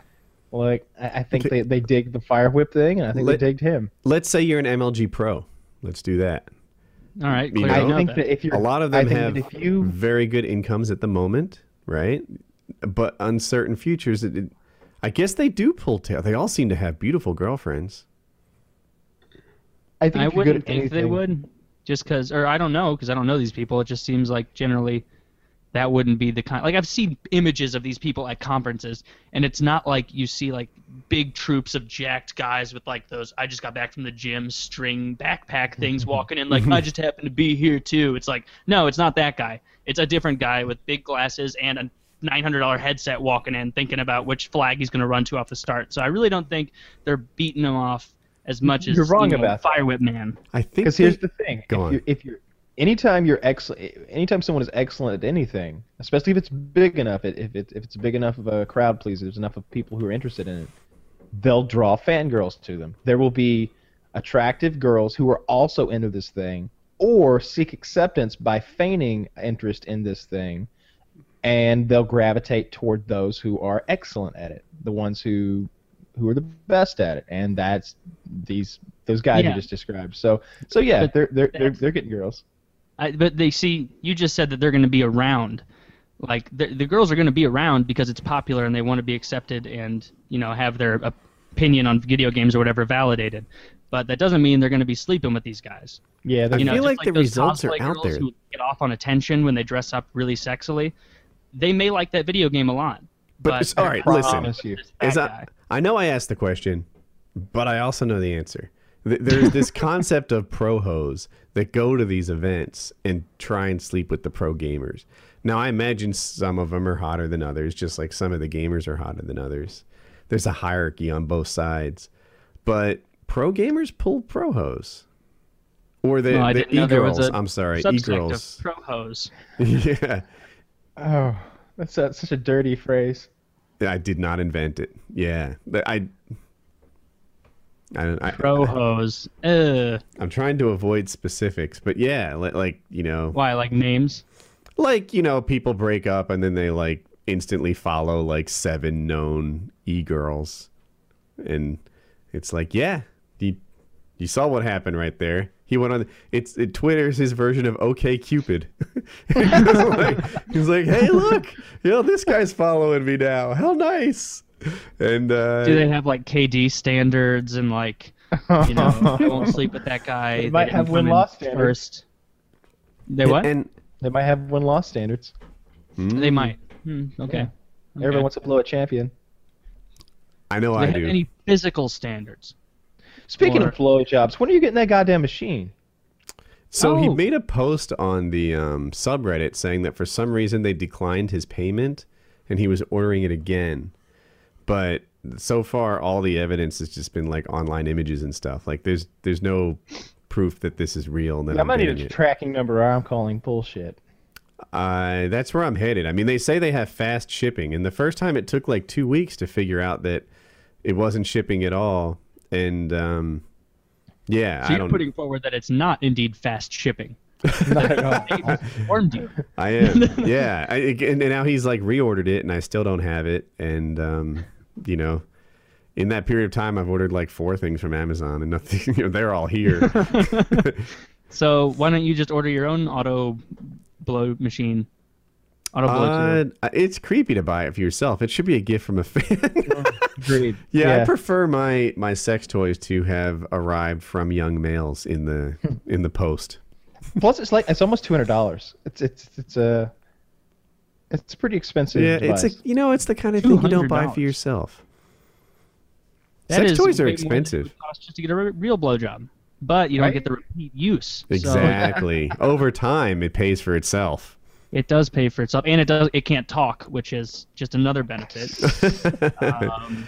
Like I, I think Okay. they they dig the fire whip thing, and I think Let- they digged him. Let's say you're an MLG pro. Let's do that. All right, You know? I think that. that if you're A lot of them have that if you very good incomes at the moment, right? But uncertain futures. It, it- I guess they do pull tail. They all seem to have beautiful girlfriends. I think I if you're good wouldn't at think they would, just because, or I don't know, because I don't know these people. It just seems like generally that wouldn't be the kind. Like I've seen images of these people at conferences, and it's not like you see like big troops of jacked guys with like those. I just got back from the gym string backpack things walking in. Like I just happened to be here too. It's like no, it's not that guy. It's a different guy with big glasses and a nine hundred dollar headset walking in, thinking about which flag he's going to run to off the start. So I really don't think they're beating him off as much as You're wrong you know, about. Fire Whip Man. I think Because here's the thing: Go if on. You're, if you're anytime you're excellent, anytime someone is excellent at anything, especially if it's big enough, if if it's if it's big enough of a crowd pleaser, there's enough of people who are interested in it, they'll draw fangirls to them. There will be attractive girls who are also into this thing, or seek acceptance by feigning interest in this thing, and they'll gravitate toward those who are excellent at it, the ones who who are the best at it, and that's these those guys Yeah. you just described. So so yeah, But they're they're they're, they're getting girls. I, but they see you just said that they're going to be around. Like the, the girls are going to be around because it's popular and they want to be accepted and you know have their opinion on video games or whatever validated. But that doesn't mean they're going to be sleeping with these guys. Yeah, they're, You know, feel just like the results are out there. Who get off on attention when they dress up really sexily. They may like that video game a lot. But But, it's- all right, listen. promise you. Is I. I know I asked the question, but I also know the answer. There's this concept of pro hos that go to these events and try and sleep with the pro gamers. Now, I imagine some of them are hotter than others, just like some of the gamers are hotter than others. There's a hierarchy on both sides, but pro gamers pull pro hos. Or the, No, the didn't know there was e-girls. I'm sorry, e-girls. of pro hose. yeah. Oh, that's a, such a dirty phrase. I did not invent it. Yeah. I I, don't- I, Pro hose. Uh, I'm trying to avoid specifics, but yeah, like you know, why? Like names? like you know, people break up and then they like instantly follow like seven known e girls, and it's like, yeah, you you saw what happened right there. He went on. It's it, Twitter's his version of OK Cupid. he's, like, he's like, hey, look, you know, this guy's following me now. How nice. And uh, Do they have like KD standards and like you know I won't sleep with that guy? They might didn't have win-loss first. They what? And They might have win loss standards. mm, they might. Hmm, okay. Everyone Okay. wants to blow a champion. I know Do I they do. have any physical standards? Speaking Or- of blowjobs, when are you getting that goddamn machine? So he Oh. made a post on the um, subreddit saying that for some reason they declined his payment and he was ordering it again. But so far, all the evidence has just been like online images and stuff. Like there's there's no proof that this is real. That I I'm might need a it. tracking number. Or I'm calling bullshit. Uh, that's where I'm headed. I mean, they say they have fast shipping, and the first time it took like two weeks to figure out that it wasn't shipping at all. And um, yeah, So I you're putting forward that it's not indeed fast shipping. Not at all. They informed you. I am. yeah. I, and, and now he's like reordered it, and I still don't have it. And um, you know, in that period of time, I've ordered like four things from Amazon, and nothing. You know, they're all here. So why don't you just order your own auto blow machine? Auto blow uh, it's creepy to buy it for yourself. It should be a gift from a fan. Agreed. yeah, I prefer my my sex toys to have arrived from young males in the in the post. Plus, it's like it's almost two hundred dollars. It's it's it's a it's a pretty expensive. Yeah, it's a you know it's the kind of thing you don't buy for yourself. That sex toys are way more than it expensive. cost just to get a re- real blowjob, but you don't Right? get the repeat use. So Exactly. Over time, it pays for itself. It does pay for itself, and it does. It can't talk, which is just another benefit. um,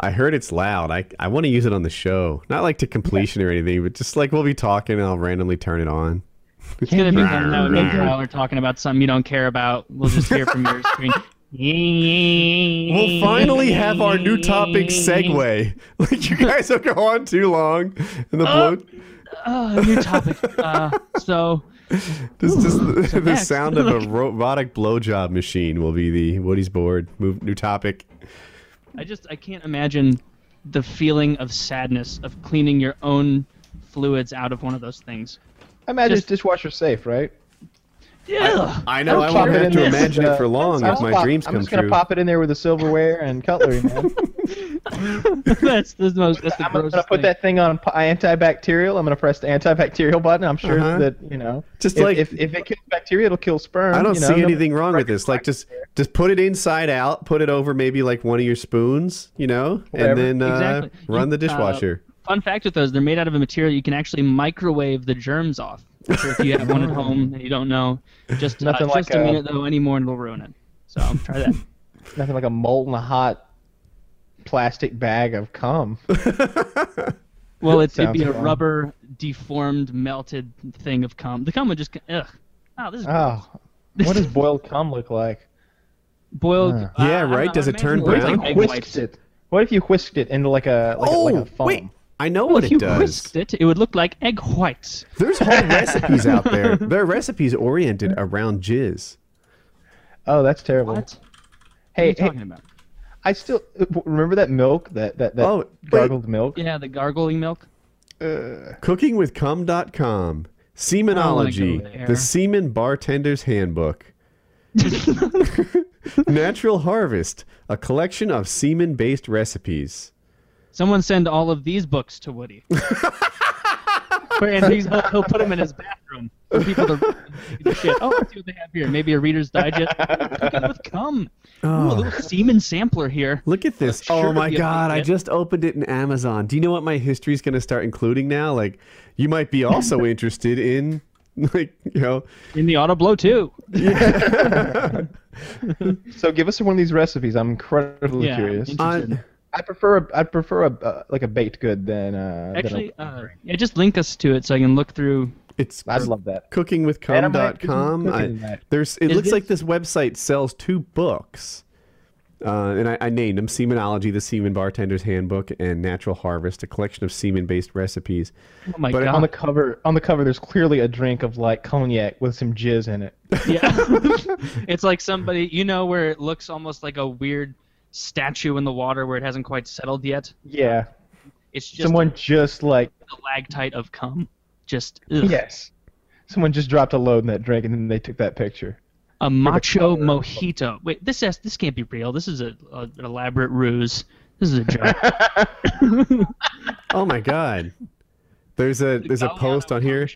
I heard it's loud. I, I want to use it on the show. Not like to completion or anything, but just like we'll be talking and I'll randomly turn it on. it's gonna be fun though. Me and Rawr. Tyler talking about something you don't care about. We'll just hear from your screen. We'll finally have our new topic segue. Like you guys will go on too long. And the blow Uh, new topic. Uh, so this, this, the, the sound of a robotic blowjob machine will be the Woody's board. Move new topic. I just I can't imagine the feeling of sadness of cleaning your own fluids out of one of those things. I imagine just- it's dishwasher safe, right? Yeah. I know. I, Pop won't it have to there imagine it for uh, long if my pop- dreams I'm come just gonna true. pop it in there with the silverware and cutlery, man. that's the most. That's the I'm gonna grossest put that thing on antibacterial. I'm gonna press the antibacterial button. I'm sure Uh-huh. that you know, Just if, like- if, if it kills bacteria, it'll kill sperm. I don't you know, see nobody- anything wrong with this. Like just just put it inside out, put it over maybe like one of your spoons, you know, Whatever. and then uh, Exactly. run the dishwasher. Fun fact with those, they're made out of a material you can actually microwave the germs off. So if you have one at home and you don't know, just uh, Nothing like just a a- minute though anymore and it'll ruin it. So try that. Nothing like a molten hot plastic bag of cum. Well, it's, it'd Sounds be a fun. rubber, deformed, melted thing of cum. The cum would just ugh. Oh, this is Oh, what does boiled cum look like? boiled. Uh. uh, Yeah, I don't right? know, Does I it turn imagine looks brown? Like egg whisked it. What if you whisked it into like a like, a, like a foam? Oh, wait! I know Well, what if it you does. whisked it, it would look like egg whites. There's whole recipes out there. There are recipes oriented around jizz. Oh, that's terrible. What? Hey, what are you hey, talking about? I still remember that milk that that that Oh, wait. gargled milk. Yeah, the gargling milk. Uh, Cookingwithcum.com. Semenology. there. The Semen Bartender's Handbook. Natural Harvest. A collection of semen-based recipes. Someone send all of these books to Woody. and he's, he'll, he'll put them in his bathroom for people to read the shit. Oh, let's see what they have here. Maybe a Reader's Digest. Cooking with cum. Ooh, a Oh. little semen sampler here. Look at this. Sure oh my god, I just opened it in Amazon. Do you know what my history is going to start including now? Like you might be also interested in like, you know, In the auto blow too. so give us one of these recipes. I'm incredibly Yeah, curious. interesting. on I prefer a, I prefer a uh, like a baked good than uh. than a- Actually, uh, yeah, just link us to it so I can look through. it's I'd love that. And I might cookingwithcum.com. cooking I, in that. there's it Is looks this- like this website sells two books. Uh, and I, I named them Semenology, the Semen Bartender's Handbook, and Natural Harvest, a collection of semen-based recipes. Oh my But god. On the cover, on the cover, there's clearly a drink of like cognac with some jizz in it. Yeah. it's like somebody, you know, where it looks almost like a weird statue in the water where it hasn't quite settled yet. Yeah, It's just someone just like a lactite of cum. Just ugh. yes, someone just dropped a load in that drink and then they took that picture. a macho cover. mojito. Wait, this has, this can't be real. This is a, a an elaborate ruse. This is a joke. Oh my god. There's a there's a post on here.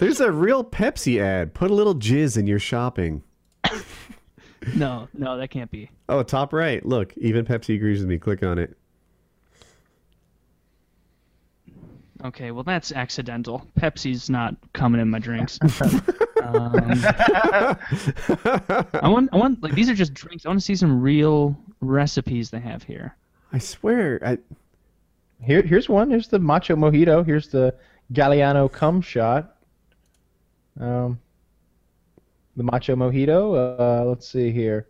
There's a real Pepsi ad. Put a little jizz in your shopping. No, no, that can't be. Oh, top right. Look, even Pepsi agrees with me. Click on it. Okay, well that's accidental. Pepsi's not coming in my drinks. um, I want, I want, like these are just drinks. I want to see some real recipes they have here. I swear. I, Here, here's one. Here's the Macho Mojito. Here's the Galliano Cum Shot. Um, the Macho Mojito. Uh, let's see here.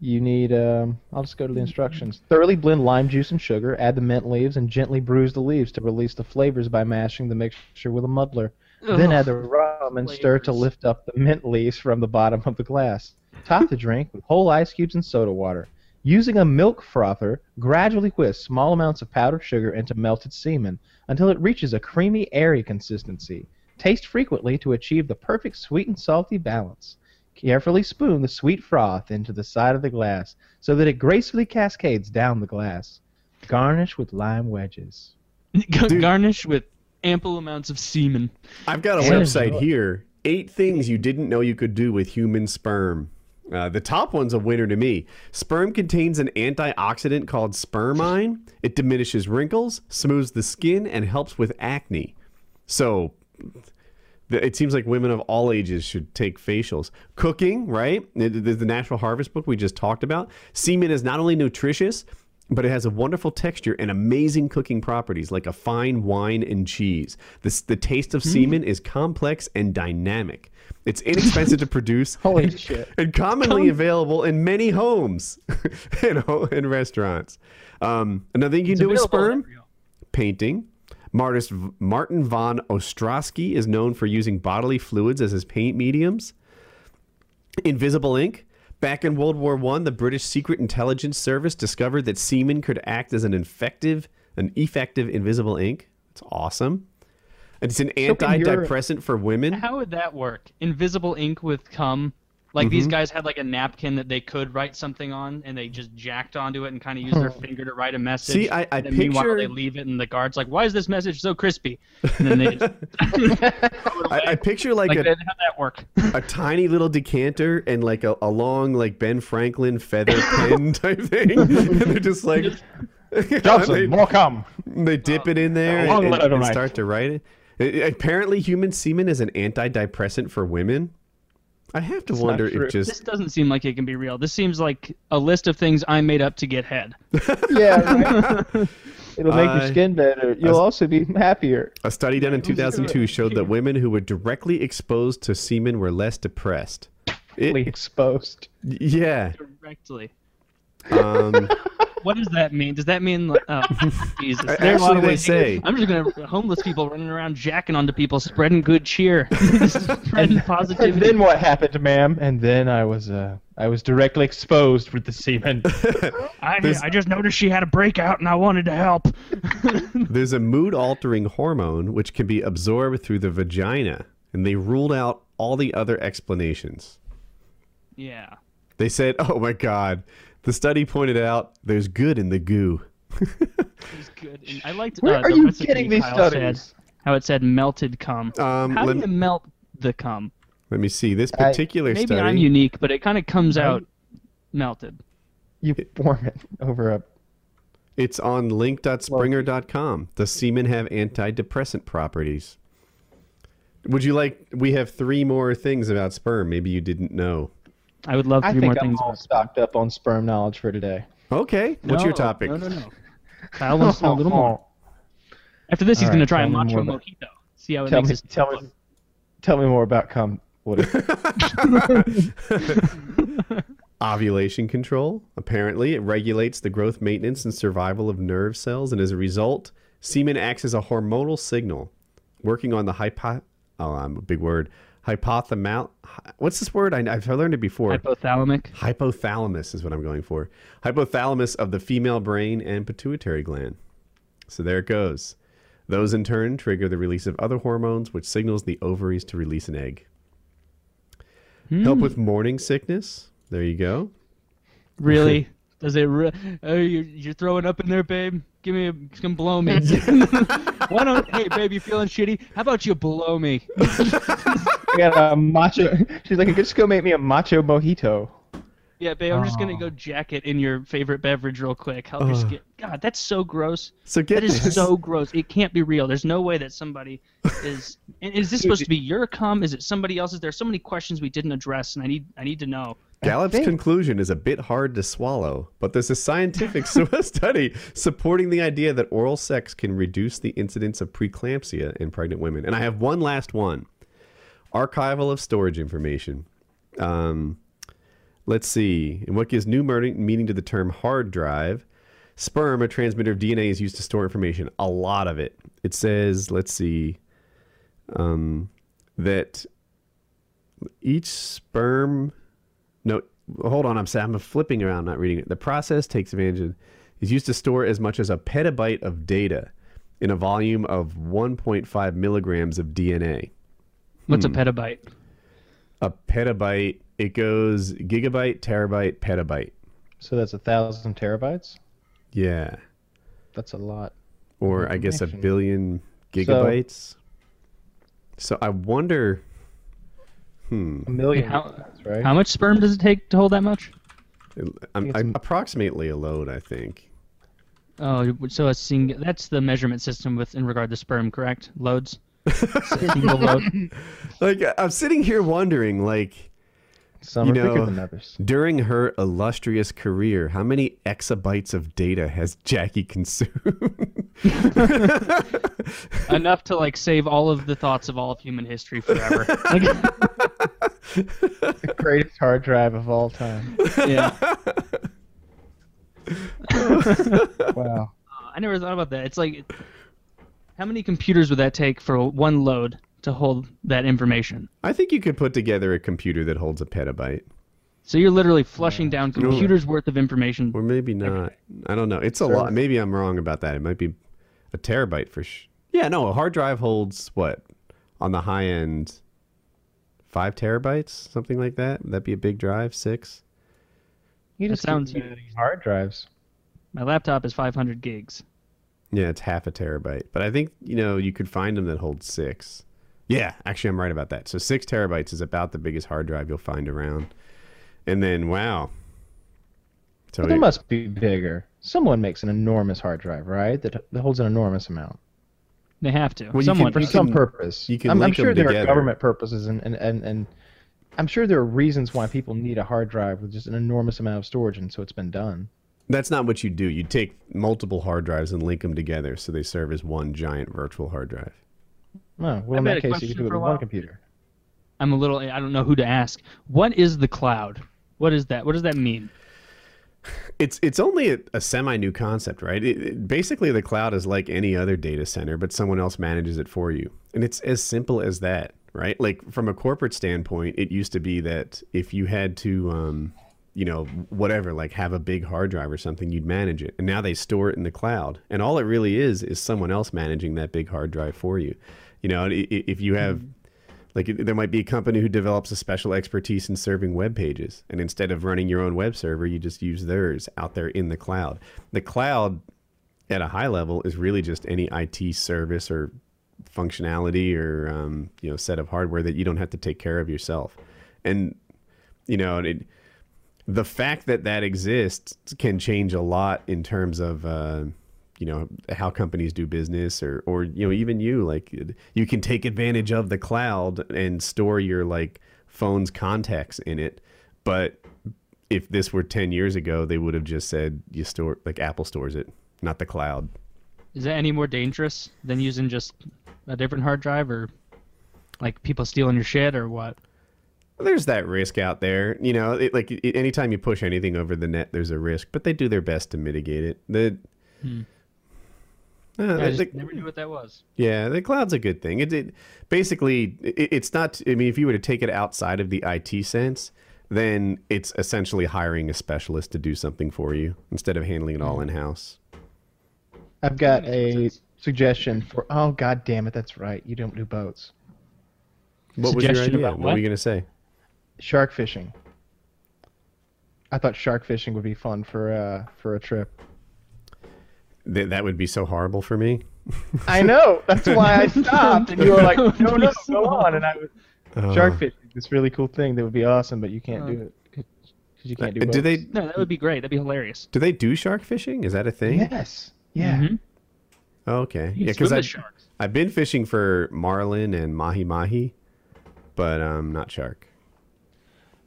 You need. Um, I'll just go to the instructions. Thoroughly blend lime juice and sugar. Add the mint leaves and gently bruise the leaves to release the flavors by mashing the mixture with a muddler. Then add the rum and stir to lift up the mint leaves from the bottom of the glass. Top the drink with whole ice cubes and soda water. Using a milk frother, gradually whisk small amounts of powdered sugar into melted semen until it reaches a creamy, airy consistency. Taste frequently to achieve the perfect sweet and salty balance. Carefully spoon the sweet froth into the side of the glass so that it gracefully cascades down the glass. Garnish with lime wedges. Dude. Garnish with ample amounts of semen. I've got a Yeah. website here. Eight things you didn't know you could do with human sperm. Uh, the top one's a winner to me. Sperm contains an antioxidant called spermine. It diminishes wrinkles, smooths the skin, and helps with acne. So, th- it seems like women of all ages should take facials. Cooking, right? The, Natural Harvest book we just talked about. Semen is not only nutritious, but it has a wonderful texture and amazing cooking properties like a fine wine and cheese. The, the taste of semen is complex and dynamic. It's inexpensive to produce Holy and, shit. and commonly available in many homes and, and restaurants. Um, another thing you can do with sperm painting. Martin von Ostrowski is known for using bodily fluids as his paint mediums. Invisible ink. Back in World War One, the British Secret Intelligence Service discovered that semen could act as an effective, an effective invisible ink. It's awesome. And it's an So antidepressant for women. How would that work? Invisible ink with cum. Like Mm-hmm. these guys had like a napkin that they could write something on, and they just jacked onto it and kind of used their finger to write a message. See, I- I and then meanwhile picture- they leave it, and the guards like, "Why is this message so crispy?" And then they just I, I picture like, like, a, how'd that work? a tiny little decanter and like a, a long like Ben Franklin feather pen type thing. and they're just like Johnson, they, more cum. they dip it in there and, and- and start to write it. It- it- Apparently, human semen is an antidepressant for women. I have to not wonder true. if This doesn't seem like it can be real. This seems like a list of things I made up to get head. Yeah, right. It'll make Uh, your skin better. You'll also be happier. a study done in 2002 showed that women who were directly exposed to semen were less depressed. It- exposed. yeah. Directly. Um, What does that mean? Does that mean? like- Oh, Jesus. Actually, There's a lot of they ways- say- I'm just gonna homeless people running around jacking onto people, spreading good cheer, spreading And positivity. then what happened, ma'am? And then I was uh, I was directly exposed with the semen. I, There's- I just noticed she had a breakout and I wanted to help. There's a mood altering hormone which can be absorbed through the vagina, and they ruled out all the other explanations. yeah. They said, "Oh my God!" The study pointed out there's good in the goo. It good. And I liked. Where uh, are the you recipe getting these Kyle studies? Said, how it said melted cum. Um, how let, do you melt the cum? let me see this I- particular Maybe study. I'm unique, but it kind of comes out melted. You form it over a. It's on link.springer.com. Does semen have antidepressant properties? Would you like? We have three more things about sperm. Maybe you didn't know. I would love I three more think I'm things. all about- stocked up on sperm knowledge for today. Okay. What's your topic? No, no, no. Kyle wants to know a little more. After this, he's All going to try a tell me macho about- mojito. See how it Tell makes me, his tell me, tell me more about cum. Woody. Ovulation control. Apparently, it regulates the growth, maintenance, and survival of nerve cells, and as a result, semen acts as a hormonal signal, working on the hypo. Oh, I'm a big word. Hypothalamus. What's this word? I, I've learned it before. hypothalamic. Hypothalamus is what I'm going for. Hypothalamus of the female brain and pituitary gland. So there it goes. Those in turn trigger the release of other hormones, which signals the ovaries to release an egg. Help with hmm. morning sickness. There you go. Really? Does it? Re- oh, you're, you're throwing up in there, babe. Give me a, come blow me. Why don't? Hey, babe, you feeling shitty? How about you blow me? I got a macho. She's like, just go make me a macho mojito. Yeah, babe, I'm just gonna go jack it in your favorite beverage real quick. Help your Ugh. skin. God, that's so gross. So get That is this. so gross. It can't be real. There's no way that somebody is. and Is this supposed to be your cum? Is it somebody else's? There's so many questions we didn't address, and I need I need to know. Gallup's think- conclusion is a bit hard to swallow, but there's a scientific s- study supporting the idea that oral sex can reduce the incidence of preeclampsia in pregnant women. And I have one last one archival of storage information. Um, let's see. And what gives new meaning to the term hard drive? Sperm, a transmitter of DNA, is used to store information. A lot of it. It says, let's see, um, that each sperm no, hold on. I'm I'm flipping around, not reading it. The process takes advantage of is used to store as much as a petabyte of data in a volume of 1.5 milligrams of DNA. What's Hmm. a petabyte? A petabyte. It goes gigabyte, terabyte, petabyte. So that's a thousand terabytes. Yeah, That's a lot. or I guess a billion gigabytes. So, I wonder. Hmm. A million. How- gigabytes, right? How much sperm does it take to hold that much? I'm, I'm approximately a load, I think. Oh, so a sing- that's the measurement system with in regard to sperm, correct? Loads. Single load. Like I'm sitting here wondering, like. Some you know- During her illustrious career, how many exabytes of data has Jackie consumed? Enough to like save all of the thoughts of all of human history forever. The greatest hard drive of all time. yeah. Wow. Uh, I never thought about that. It's like, how many computers would that take for one load to hold that information? I think you could put together a computer that holds a petabyte, So you're literally flushing down computers worth of information. or maybe not. I don't know. It's a Sure. lot. Maybe I'm wrong about that. It might be a terabyte for sh- Yeah, no. A hard drive holds what on the high end, five terabytes, something like that. That'd that be a big drive? Six. You That just sounds sounds these hard drives. My laptop is 500 gigs. Yeah, it's half a terabyte. But I think, you know, you could find them that hold six. Yeah, actually, I'm right about that. So six terabytes is about the biggest hard drive you'll find around. And then, wow. So But they must be bigger. Someone makes an enormous hard drive, right? That, that holds an enormous amount. They have to. Well, you Someone. For You some can- purpose. you can I'm, I'm sure there together. are government purposes and, and, and, and I'm sure there are reasons why people need a hard drive with just an enormous amount of storage, and so it's been done. That's not what you do. You take multiple hard drives and link them together so they serve as one giant virtual hard drive. Oh, well, I've in that case, you question could do it for a with one computer. I'm a little. I don't know who to ask. What is the cloud? What is that? What does that mean? It's it's only a, a semi new concept, right? It, it- basically, the cloud is like any other data center, but someone else manages it for you, and it's as simple as that, right? Like from a corporate standpoint, it used to be that if you had to, um, you know, whatever, like have a big hard drive or something, you'd manage it, and now they store it in the cloud, and all it really is is someone else managing that big hard drive for you. You know, if you have like there might be a company who develops a special expertise in serving web pages, and instead of running your own web server, you just use theirs out there in the cloud. The cloud, at a high level, is really just any IT service or functionality or um, you know set of hardware that you don't have to take care of yourself. And you know, it, the fact that that exists can change a lot in terms of uh, you know how companies do business or or you know even you like you can take advantage of the cloud and store your like phone's contacts in it but if this were 10 years ago they would have just said you store like apple stores it not the cloud Is that any more dangerous than using just a different hard drive, or like people stealing your shit, or what? There's that risk out there you know it, like it, anytime you push anything over the net there's a risk but they do their best to mitigate it the Hmm. Uh, I just the- never knew what that was. Yeah, the cloud's a good thing. It, it basically it, it's not. I mean, if you were to take it outside of the IT sense, then it's essentially hiring a specialist to do something for you instead of handling it all in house. I've got That makes more a suggestion for. Oh, god damn it, that's right. You don't do boats. What was your idea? about What what? were you gonna say? Shark fishing. I thought shark fishing would be fun for uh for a trip. That that would be so horrible for me. I know. That's why I stopped, and you were like, "No, no, That go on." And I was, Oh. Shark fishing, this really cool thing that would be awesome, but you can't Uh, do it because you can't do. Uh, do they. No, that would be great. That'd be hilarious. do they do shark fishing? Is that a thing? Yes. Yeah. Mhm. Oh, okay. You Yeah, because I've, sharks. I've been fishing for marlin and mahi mahi, but um, not shark.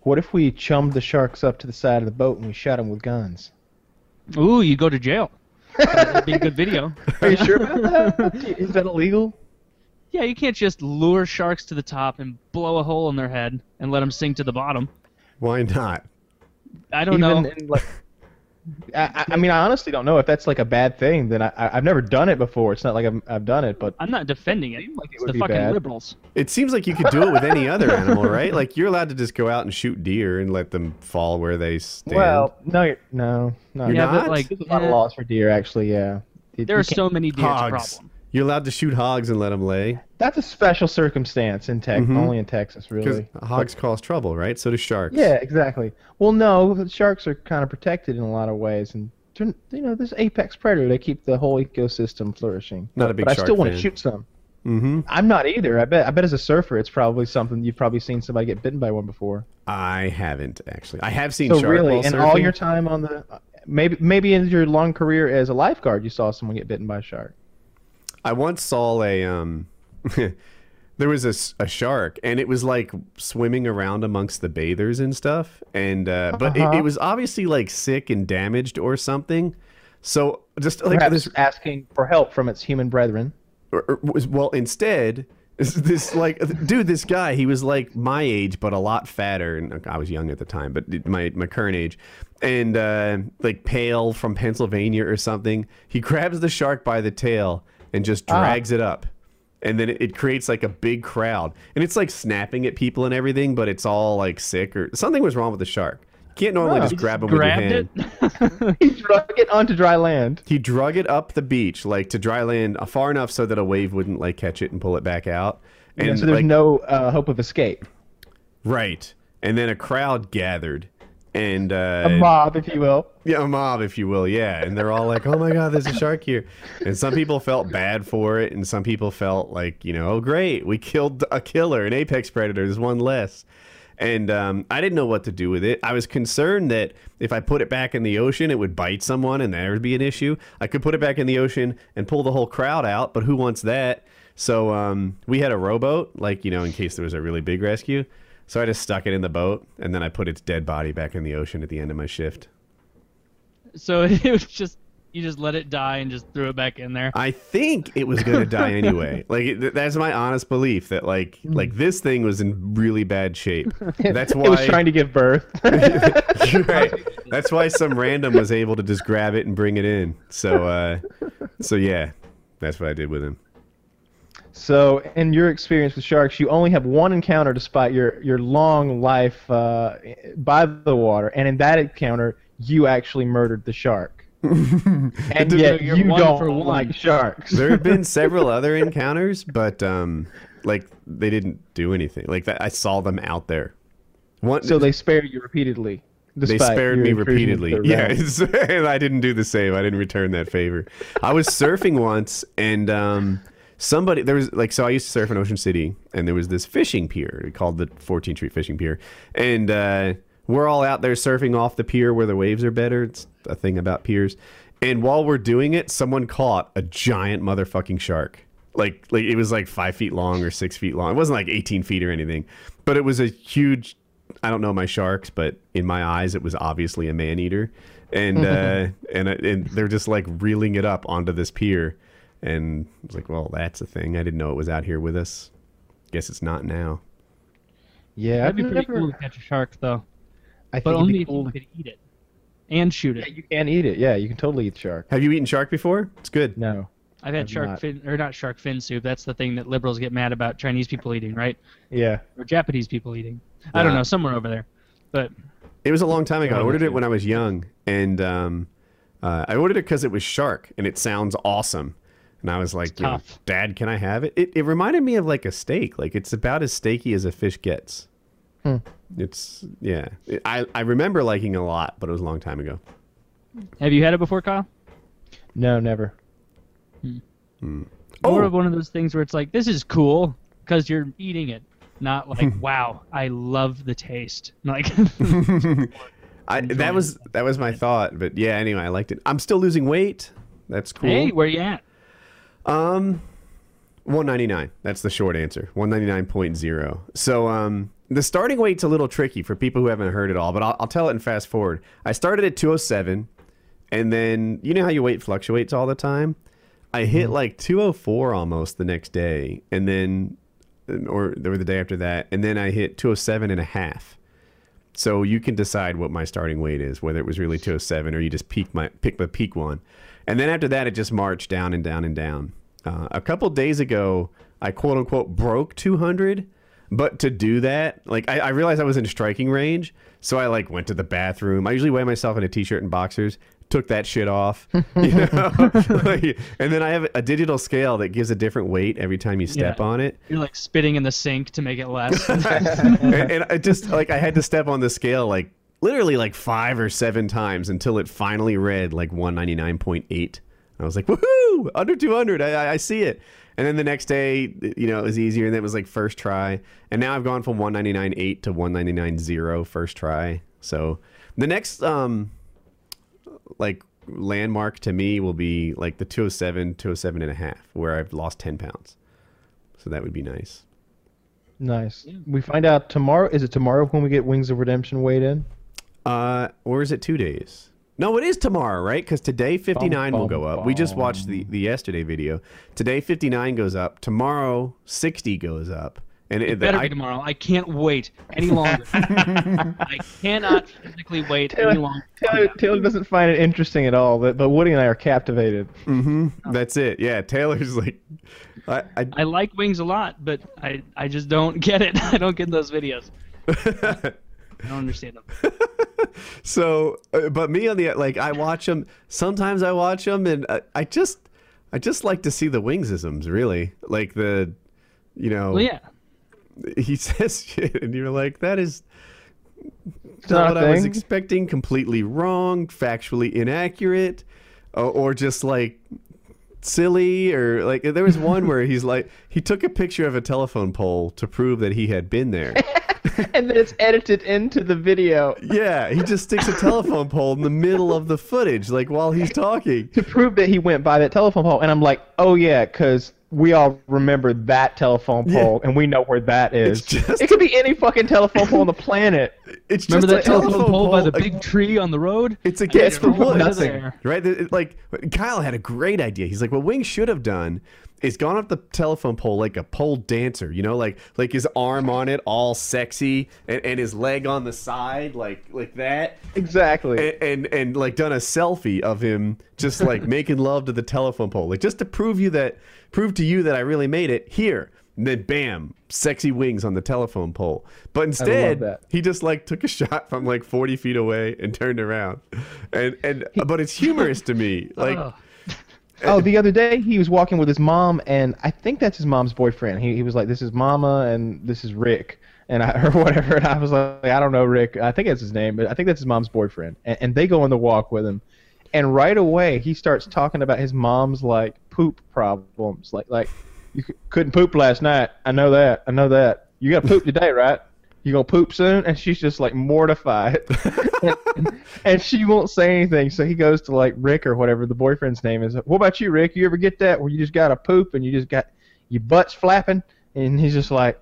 What if we chummed the sharks up to the side of the boat and we shot them with guns? Ooh, you go to jail. That'd be a good video. Are you sure about that? Is that illegal? Yeah, you can't just lure sharks to the top and blow a hole in their head and let them sink to the bottom. Why not? I don't Even know. in, like, I, I- I mean, I honestly don't know if that's like a bad thing. Then I, I- I've never done it before. It's not like I've, I've done it, but I'm not defending it. like it it's would the fucking bad. liberals. It seems like you could do it with any other animal, right? Like you're allowed to just go out and shoot deer and let them fall where they stand. well, no, you're, no, no. You're yeah, not? but like There's a lot of laws for deer, actually. Yeah. It- there you are can't- so many deer. It's a problem. You're allowed to shoot hogs and let them lay That's a special circumstance in Tex, Mhm. only in Texas, because really. hogs cause trouble, right? So do sharks. Yeah, exactly. Well, no, sharks are kind of protected in a lot of ways, and you know, this apex predator. They keep the whole ecosystem flourishing. Not a big but I shark still want to shoot some. Mm-hmm. I'm not either. I bet. I bet as a surfer, it's probably something you've probably seen somebody get bitten by one before. I haven't actually. I have seen sharks. So shark really, in all your time on the, maybe maybe in your long career as a lifeguard, you saw someone get bitten by a shark. I once saw a um there was a, a shark and it was like swimming around amongst the bathers and stuff and uh but it, Uh-huh. it was obviously like sick and damaged or something. So just like Perhaps this asking for help from its human brethren. or, or well instead this, this like dude this guy he was like my age but a lot fatter and i was young at the time but my my current age and uh like pale from pennsylvania or something he grabs the shark by the tail and just Ah. drags it up and then it, it creates like a big crowd and it's like snapping at people and everything but it's all like sick or something was wrong with the shark you can't normally Oh. just grab him with your hand it. he drug it onto dry land. he drug it up the beach, like to dry land, far enough so that a wave wouldn't like catch it and pull it back out. And Yeah, so there's like, no uh, hope of escape. right, and then a crowd gathered, and uh, A mob, if you will. yeah, a mob, if you will, yeah, and they're all like, "Oh my God, there's a shark here," and some people felt bad for it, and some people felt like, you know, oh great, we killed a killer, an apex predator. There's one less. And um, I didn't know what to do with it. I was concerned that if I put it back in the ocean, it would bite someone and there would be an issue. I could put it back in the ocean and pull the whole crowd out, but who wants that? So um, we had a rowboat, like, you know, in case there was a really big rescue. So I just stuck it in the boat and then I put its dead body back in the ocean at the end of my shift. so it was just you just let it die and just threw it back in there. I think it was going to die anyway. Like it, that's my honest belief that like like this thing was in really bad shape. That's why it was trying to give birth. right. That's why some random was able to just grab it and bring it in. So uh so yeah, that's what I did with him. So, in your experience with sharks, you only have one encounter despite your, your long life uh, by the water, and in that encounter, you actually murdered the shark. and yet, You're one don't for one. like sharks. There have been several other encounters, but um like they didn't do anything. Like that I saw them out there. One so they spared you repeatedly. they spared me repeatedly. Yeah, and I didn't do the same. I didn't return that favor. I was surfing once, and um, somebody there was like so. I used to surf in Ocean City, and there was this fishing pier called the 14th Street Fishing Pier, and uh, we're all out there surfing off the pier where the waves are better. It's a thing about piers. And while we're doing it, someone caught a giant motherfucking shark. Like, like it was like five feet long or six feet long. It wasn't like 18 feet or anything, but it was a huge I don't know my sharks, but in my eyes, it was obviously a man eater, and uh, and and they're just like reeling it up onto this pier, and I was like, well, that's a thing. I didn't know it was out here with us. Guess it's not now. Yeah, That'd be I've pretty never- cool to catch a shark though, I but think it'd only be if you could eat it and shoot Yeah, it. you can eat it. Yeah, you can totally eat shark. Have you eaten shark before? It's good. No. I've had I've shark not. fin or not shark fin soup. That's the thing that liberals get mad about Chinese people eating, right? Yeah. Or Japanese people eating. I don't know, somewhere over there. But It was a long time ago. I ordered it when I was young, and um, uh, I ordered it because it was shark, and it sounds awesome. And I was like, you know. Dad, can I have it? it? It reminded me of like a steak. Like it's about as steaky as a fish gets. Hmm. It's yeah. It- I I remember liking it a lot, but it was a long time ago. have you had it before, Kyle? No, never. More Oh. of one of those things where it's like, this is cool because you're eating it. not like wow, I love the taste. Like I, that was that was my thought, but yeah. Anyway, I liked it. I'm still losing weight. That's cool. hey, where you at? Um, one ninety nine. That's the short answer. One ninety nine point zero. So um, the starting weight's a little tricky for people who haven't heard it all, but I'll, I'll tell it and fast forward. I started at two oh seven, and then you know how your weight fluctuates all the time. I hit like two oh four almost the next day, and then or or the day after that, and then I hit 207 and a half. So you can decide what my starting weight is, whether it was really 207 or you just peak my pick the peak one. And then after that, it just marched down and down and down. Uh, a couple days ago, I quote unquote broke 200. But to do that, like I, I realized I was in striking range, so I like went to the bathroom. I usually weigh myself in a t-shirt and boxers. Took that shit off, you know? Like, and then I have a digital scale that gives a different weight every time you step Yeah. on it. You're like spitting in the sink to make it less. and, and I just like I had to step on the scale like literally like five or seven times until it finally read like 199.8. I was like, woohoo, under 200. I, I- I see it. And then the next day, you know, it was easier. And then it was like first try. And now I've gone from 199.8 to 199.0 first try. So the next, um, like landmark to me will be like the 207, 207 and a half, where I've lost 10 pounds. So that would be nice. Nice. We find out tomorrow. Is it tomorrow when we get Wings of Redemption weighed in? Uh, or is it two days? No, it is tomorrow, right? Because today 59 will go up. We just watched the, the yesterday video. Today 59 goes up. Tomorrow 60 goes up. And it, Better I, be tomorrow. I can't wait any longer. I cannot physically wait any longer. Taylor, Taylor doesn't find it interesting at all, but, but Woody and I are captivated. Mm hmm. that's it. Yeah, Taylor's like, I, I, I like wings a lot, but I, I just don't get it. I don't get those videos. I don't understand them. so, uh, but me on the like, I watch them. Sometimes I watch them, and I, I just, I just like to see the wingsisms. Really, like the, you know, Well, yeah. he says shit, and you're like, that is not not what I was expecting. Completely wrong, factually inaccurate, or, or just like silly, or like there was one where he's like, he took a picture of a telephone pole to prove that he had been there. and then it's edited into the video yeah, he just sticks a telephone pole in the middle of the footage, like while he's talking. to prove that he went by that telephone pole. And I'm like, oh yeah, because we all remember that telephone Yeah. pole, and we know where that is. just- It could be any fucking telephone pole on the planet. It's Remember just that a telephone pole by the like- big tree on the road? It's against the I don't know woods. what's there. Right? It- it- Like Kyle had a great idea. He's like, what Wing should have done is gone up the telephone pole like a pole dancer, you know, like like his arm on it, all sexy, and, and his leg on the side, like like that, Exactly. and, and and like done a selfie of him just like making love to the telephone pole, like just to prove you that prove to you that I really made it here. And then bam, sexy wings on the telephone pole. But instead, he just like took a shot from like 40 feet away and turned around. And and but it's humorous to me. Like. Oh, the other day he was walking with his mom, and I think that's his mom's boyfriend. He, he was like, "This is Mama, and this is Rick," and I or whatever. And I was like, "I don't know Rick. I think that's his name, but I think that's his mom's boyfriend." And, and they go on the walk with him, and right away he starts talking about his mom's like poop problems, like like you couldn't poop last night. I know that. I know that. You got to poop today, right? You gonna poop soon? And she's just like mortified, and, and she won't say anything. So he goes to like Rick or whatever the boyfriend's name is. What about you, Rick? You ever get that where you just got to poop and you just got your butt's flapping? And he's just like,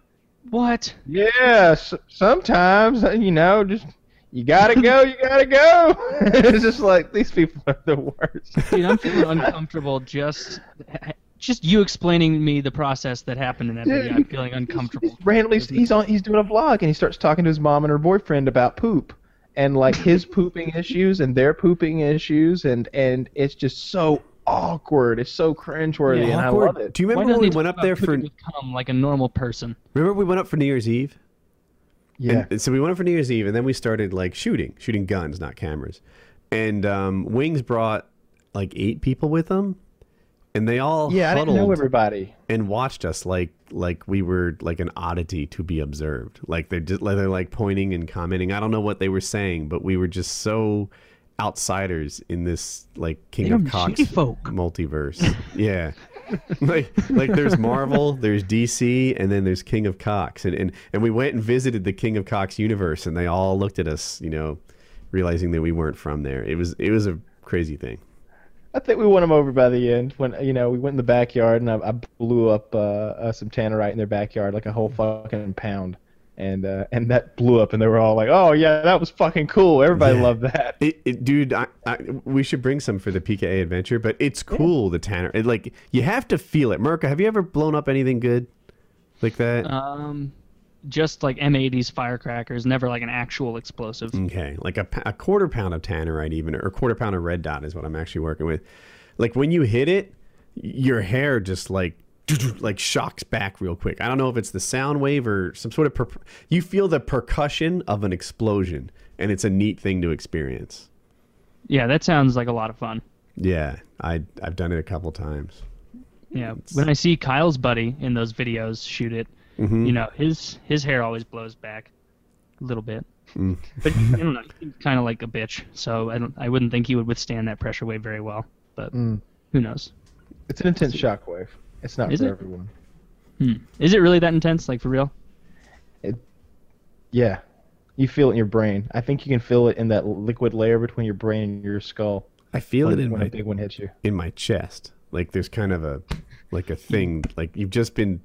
What? yeah, s- sometimes uh, you know, just you gotta go, you gotta go. it's just like these people are the worst. Dude, I'm feeling uncomfortable just just you explaining me the process that happened in that Dude, video. I'm feeling uncomfortable. randomly he's on he's doing a vlog and he starts talking to his mom and her boyfriend about poop and like his pooping issues and their pooping issues and and it's just so awkward it's so cringeworthy Yeah, and awkward. i love it Do you remember when we went up there for become like a normal person? remember we went up for New Year's Eve? yeah And so we went up for New Year's Eve, and then we started like shooting, shooting guns, not cameras. And um, Wings brought like eight people with them, and they all yeah i didn't know everybody and watched us like like we were like an oddity to be observed. Like they're just like, they're like pointing and commenting. I don't know what they were saying, but we were just so outsiders in this like King They're of Cocks folk. multiverse. yeah. like like there's Marvel, there's DC, and then there's King of Cox, and, and and we went and visited the King of Cox universe, and they all looked at us, you know, realizing that we weren't from there. It was it was a crazy thing. I think we won them over by the end when you know we went in the backyard and I, I blew up uh, uh, some tannerite in their backyard like a whole fucking pound, and uh, and that blew up and they were all like, "Oh yeah, that was fucking cool." Everybody Yeah. loved that. It, it, dude, I, I, we should bring some for the PKA adventure, but it's cool. The Tanner, it, like you have to feel it. Merca, have you ever blown up anything good like that? Um, just like M80s firecrackers, never like an actual explosive. Okay, like a, a quarter pound of tannerite, even or a quarter pound of red dot is what I'm actually working with. Like when you hit it, your hair just like like shocks back real quick. I don't know if it's the sound wave or some sort of per- you feel the percussion of an explosion, and it's a neat thing to experience. Yeah, that sounds like a lot of fun. Yeah, I I've done it a couple times. Yeah, when I see Kyle's buddy in those videos shoot it, Mm-hmm. you know, his his hair always blows back a little bit. Mm. But I don't know, he's kind of like a bitch, so I don't I wouldn't think he would withstand that pressure wave very well. But Mm. who knows? It's an intense shockwave. It's not Is for it? everyone. Hmm. Is it really that intense, like for real? It, Yeah, you feel it in your brain. I think you can feel it in that liquid layer between your brain and your skull I feel when, it in when my a big one hits you. in my chest. Like there's kind of a like a thing like you've just been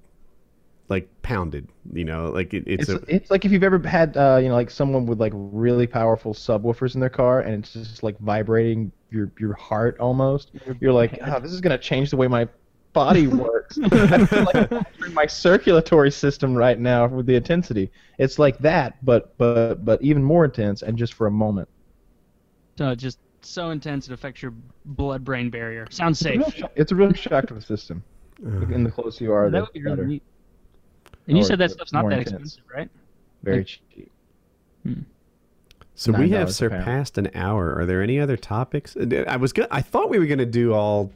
like pounded. You know, like it, it's, It's, a it's like if you've ever had uh, you know like someone with like really powerful subwoofers in their car and it's just like vibrating your your heart almost. You're like, oh, this is gonna change the way my body works. I feel like I'm my circulatory system right now with the intensity. It's like that, but but but even more intense and just for a moment. Uh, just so intense it affects your blood-brain barrier. Sounds safe. it's a real shock to the system. And the closer you are, that the would be really better. neat. And you said that stuff's not that intense. expensive, right? Very cheap. So we have surpassed an hour. Are there any other topics? I was good. I thought we were going to do all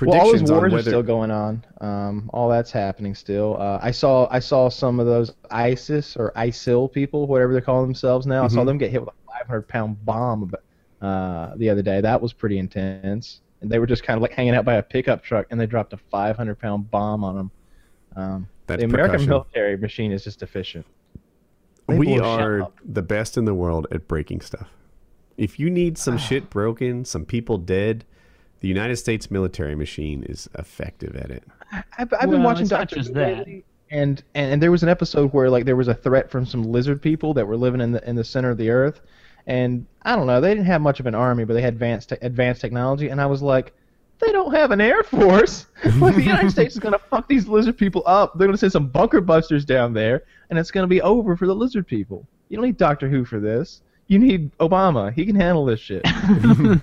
Well, all those predictions on wars are still going on. Um, all that's happening still. Uh, I saw I saw some of those ISIS or ISIL people, whatever they're calling themselves now. I Mm-hmm. saw them get hit with a 500 pound bomb uh, the other day. That was pretty intense. And they were just kind of like hanging out by a pickup truck, and they dropped a 500 pound bomb on them. Um, That's the American percussion. military machine is just efficient. They we are the best in the world at breaking stuff. If you need some shit broken, some people dead, the United States military machine is effective at it. I've, I've been watching it's not Doctor Who that. and, and and there was an episode where like there was a threat from some lizard people that were living in the in the center of the earth, and I don't know, they didn't have much of an army, but they had advanced te- advanced technology, and I was like, they don't have an air force. like the United States is gonna fuck these lizard people up. They're gonna send some bunker busters down there, and it's gonna be over for the lizard people. You don't need Doctor Who for this. You need Obama. He can handle this shit.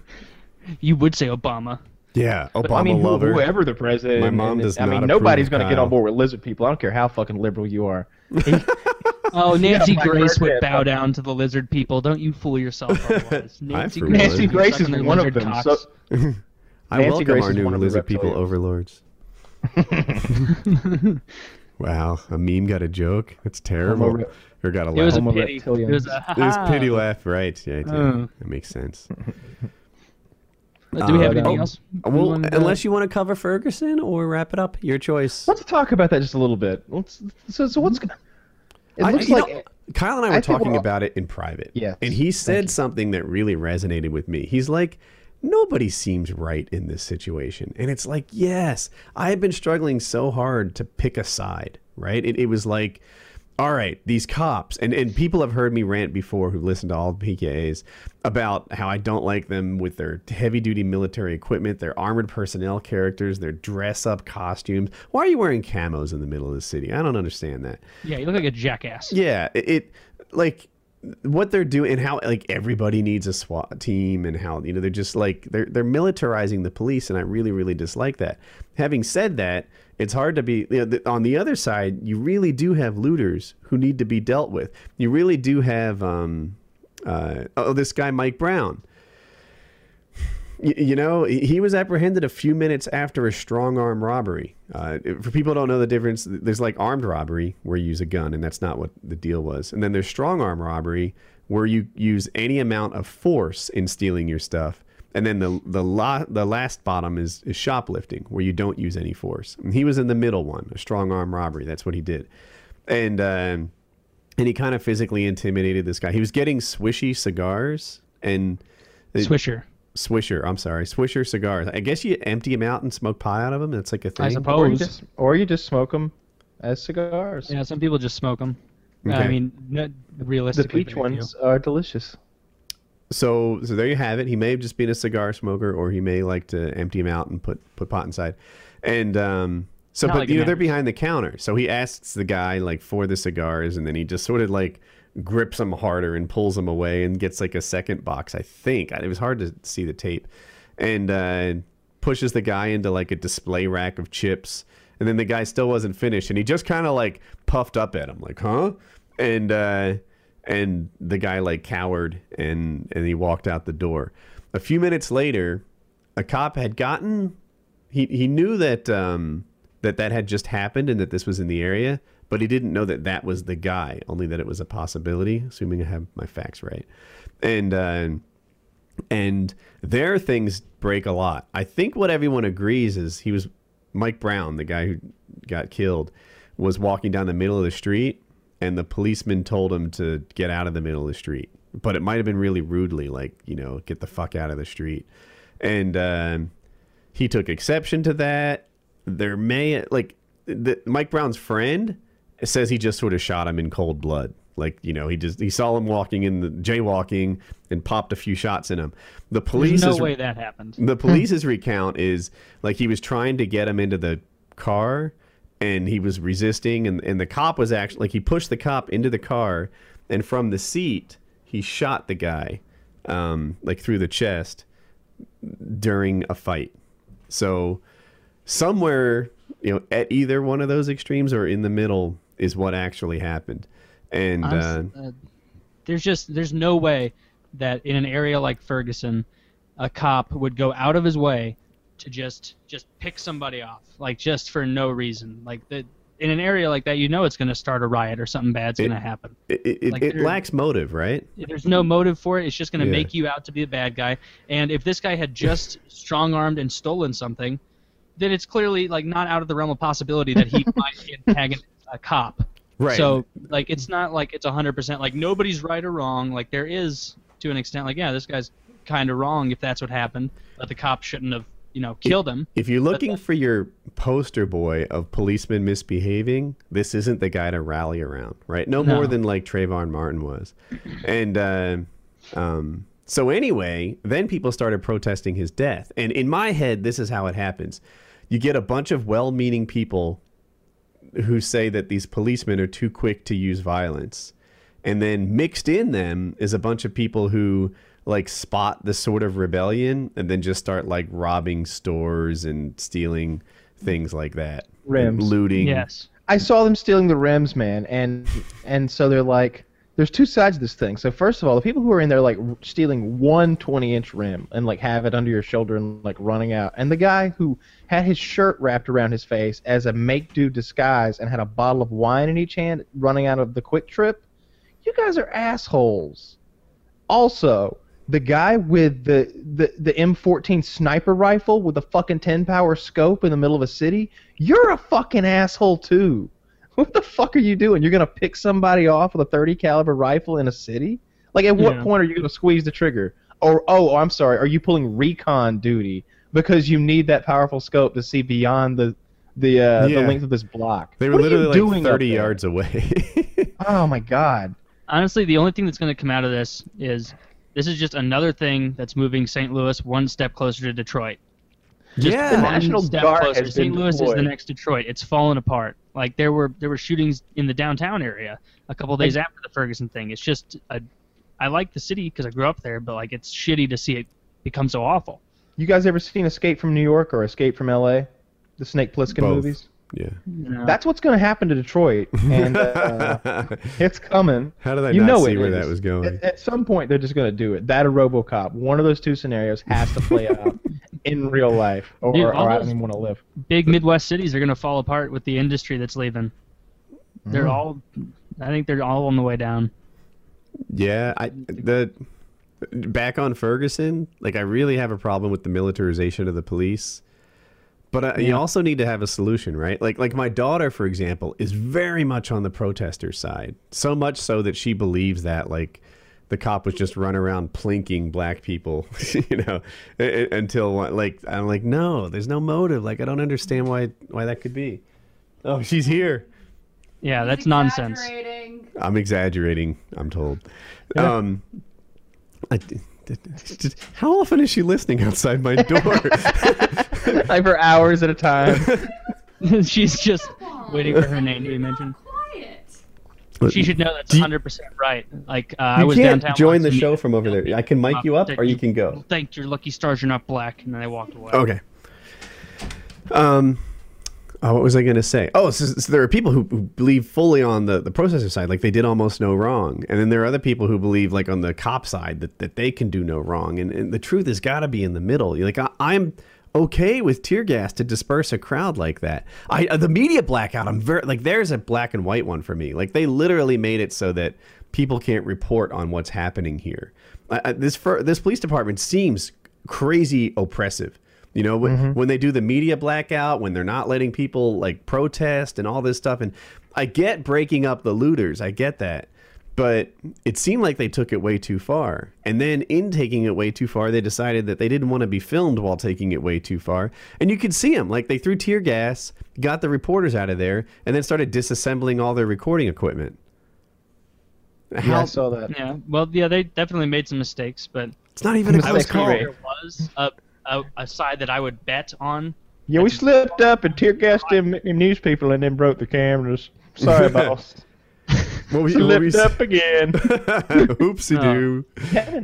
You would say Obama. Yeah, Obama But, I mean, who- lover. whoever the president. My mom and- does I not mean, nobody's going to get on board with lizard people. I don't care how fucking liberal you are. Oh, Nancy black oh, Grace would bow down to the lizard people. Don't you fool yourself. Nancy Grace. Nancy Grace is one of them. So, I Nancy welcome Grace our new one lizard people reptilians. overlords. wow, a meme got a joke. That's terrible. Homo re- or got a it was a laugh. Homo pity. It was a It was pity laugh, right? Yeah, yeah. Oh. that makes sense. Uh, Do we have Uh, anything oh, else? we Well, unless you want to cover Ferguson or wrap it up, your choice. let's talk about that just a little bit. Let's, so, so what's going It I- looks you like. know, Kyle and I I were think talking we're all- about it in private. Yeah, And he said something that really resonated with me. He's like, nobody seems right in this situation. And it's like, yes, I have been struggling so hard to pick a side, right? It, it was like, all right, these cops, and, and people have heard me rant before who listened to all the PKAs about how I don't like them with their heavy duty military equipment, their armored personnel characters, their dress up costumes. Why are you wearing camos in the middle of the city? I don't understand that. Yeah, you look like a jackass. Yeah, it, it like what they're doing and how like everybody needs a SWAT team and how you know they're just like they're they're militarizing the police and I really really dislike that. Having said that, it's hard to be you know, the, on the other side. You really do have looters who need to be dealt with. You really do have um uh oh this guy Mike Brown. You know, he he was apprehended a few minutes after a strong arm robbery. Uh, for people who don't know the difference, there's like armed robbery where you use a gun, and that's not what the deal was. And then there's strong arm robbery where you use any amount of force in stealing your stuff, And then the the la- the last bottom is, is shoplifting, where you don't use any force. And he was in the middle one, a strong arm robbery. That's what he did, and um, and he kind of physically intimidated this guy. He was getting swishy cigars and Swisher. Swisher. I'm sorry, Swisher cigars. I guess you empty them out and smoke pie out of them. That's like a thing. I suppose. Or you just or you just smoke them as cigars. Yeah, some people just smoke them. I Okay. mean, no, the peach very few. ones are delicious. So so there you have it. He may have just been a cigar smoker, or he may like to empty them out and put put pot inside. And um, so, Not but like you know they're behind the counter. So he asks the guy like for the cigars, and then he just sort of like grips them harder and pulls them away and gets like a second box. I think it was hard to see the tape, and uh, pushes the guy into like a display rack of chips. And then the guy still wasn't finished, and he just kind of like puffed up at him, like, "Huh?" And uh, and the guy like cowered and and he walked out the door. A few minutes later, a cop had gotten he he knew that um that that had just happened and that this was in the area, but he didn't know that that was the guy, only that it was a possibility, assuming I have my facts right. And uh and there things break a lot. I think what everyone agrees is he was Mike Brown, the guy who got killed, was walking down the middle of the street, and the policeman told him to get out of the middle of the street. But it might have been really rudely, like you know, get the fuck out of the street. And um, he took exception to that. There may like the, Mike Brown's friend says he just sort of shot him in cold blood. Like you know, he just he saw him walking in the jaywalking and popped a few shots in him. The police There's no way that happened. the police's recount is like he was trying to get him into the car and he was resisting and, and the cop was actually like he pushed the cop into the car and from the seat he shot the guy um, like through the chest during a fight so somewhere you know at either one of those extremes or in the middle is what actually happened and uh, uh, there's just there's no way that in an area like Ferguson, a cop would go out of his way to just just pick somebody off, like just for no reason. Like that in an area like that, you know it's going to start a riot or something bad's going to happen. it, it, like it there- lacks motive right There's no motive for it. It's just going to Yeah. make you out to be a bad guy. And if this guy had just strong armed and stolen something, then it's clearly like not out of the realm of possibility that he might be antagonist a cop. right So like it's not like it's hundred percent like nobody's right or wrong. Like there is to an extent like yeah this guy's kind of wrong if that's what happened, but the cop shouldn't have you know killed him. If you're looking for your poster boy of policemen misbehaving, this isn't the guy to rally around, right? No, No. more than like Trayvon Martin was. And uh, um, so, anyway, then people started protesting his death. And in my head, this is how it happens you get a bunch of well meaning people who say that these policemen are too quick to use violence. And then mixed in them is a bunch of people who like spot the sort of rebellion and then just start like robbing stores and stealing things like that. Rims. Looting. Yes. I saw them stealing the rims, man, and and so they're like, there's two sides to this thing. So first of all, the people who are in there like stealing one 20 inch rim and like have it under your shoulder and like running out, and the guy who had his shirt wrapped around his face as a make do disguise and had a bottle of wine in each hand running out of the QuikTrip, you guys are assholes. Also, the guy with the, the, the M14 sniper rifle with a fucking 10 power scope in the middle of a city, you're a fucking asshole too. What the fuck are you doing? You're gonna pick somebody off with a 30 caliber rifle in a city? Like, at what Yeah. point are you gonna squeeze the trigger? Or oh, I'm sorry, are you pulling recon duty because you need that powerful scope to see beyond the the uh, Yeah. the length of this block? They were What are you literally doing like 30 yards away. Oh my god. Honestly, the only thing that's going to come out of this is this is just another thing that's moving St. Louis one step closer to Detroit. Just Yeah. The National step Guard closer. has St. been Louis is the next Detroit. It's fallen apart. Like there were there were shootings in the downtown area a couple days after the Ferguson thing. It's just a, I like the city because I grew up there, but like it's shitty to see it become so awful. You guys ever seen Escape from New York or Escape from L.A.? The Snake Plissken Both. movies. yeah. You know? That's what's going to happen to Detroit, and uh, it's coming. How did I you not know see it where is. that was going? At, at some point, they're just going to do it. That or RoboCop. One of those two scenarios has to play out in real life, or, Dude, or I don't even want to live. big Midwest cities are going to fall apart with the industry that's leaving. They're Mm. all, I think they're all on the way down. Yeah, I the back on Ferguson, like I really have a problem with the militarization of the police. But uh, you also need to have a solution, right? Like like my daughter, for example, is very much on the protester side. So much so that she believes that like the cop was just run around plinking black people, you know, u- u- until like I'm like, no, there's no motive. Like I don't understand why why that could be. Oh, she's here. Yeah, that's nonsense. I'm exaggerating. I'm told. Um, I, how often is she listening outside my door? like for hours at a time. She's just waiting for her name to be mentioned. Quiet. She should know that's 100% right. Like uh, I you was can't downtown. join the show from over there. I can mic you up, or you can go. Thank your lucky stars you're not black, and then they walked away. Okay. Um, oh, what was I going to say? Oh, so, so there are people who, who believe fully on the, the processor side, like they did almost no wrong. And then there are other people who believe, like on the cop side, that, that they can do no wrong. And, and the truth has got to be in the middle. Like, I, I'm okay with tear gas to disperse a crowd like that. I uh, The media blackout, I'm very, like, there's a black and white one for me. Like, they literally made it so that people can't report on what's happening here. Uh, this, fir- this police department seems crazy oppressive. You know, when, when they do the media blackout, when they're not letting people like protest and all this stuff. And I get breaking up the looters, I get that. But it seemed like they took it way too far. And then in taking it way too far, they decided that they didn't want to be filmed while taking it way too far. And you could see them. Like they threw tear gas, got the reporters out of there, and then started disassembling all their recording equipment. Yeah, I saw that. Yeah. Well, yeah, they definitely made some mistakes, but It's not even a Mistake close free call. there was a, a, a side that I would bet on. Yeah, we slipped up and tear gassed them, them news people and then broke the cameras. Sorry, boss. What was, what was, Slipped up again. Oopsie doo.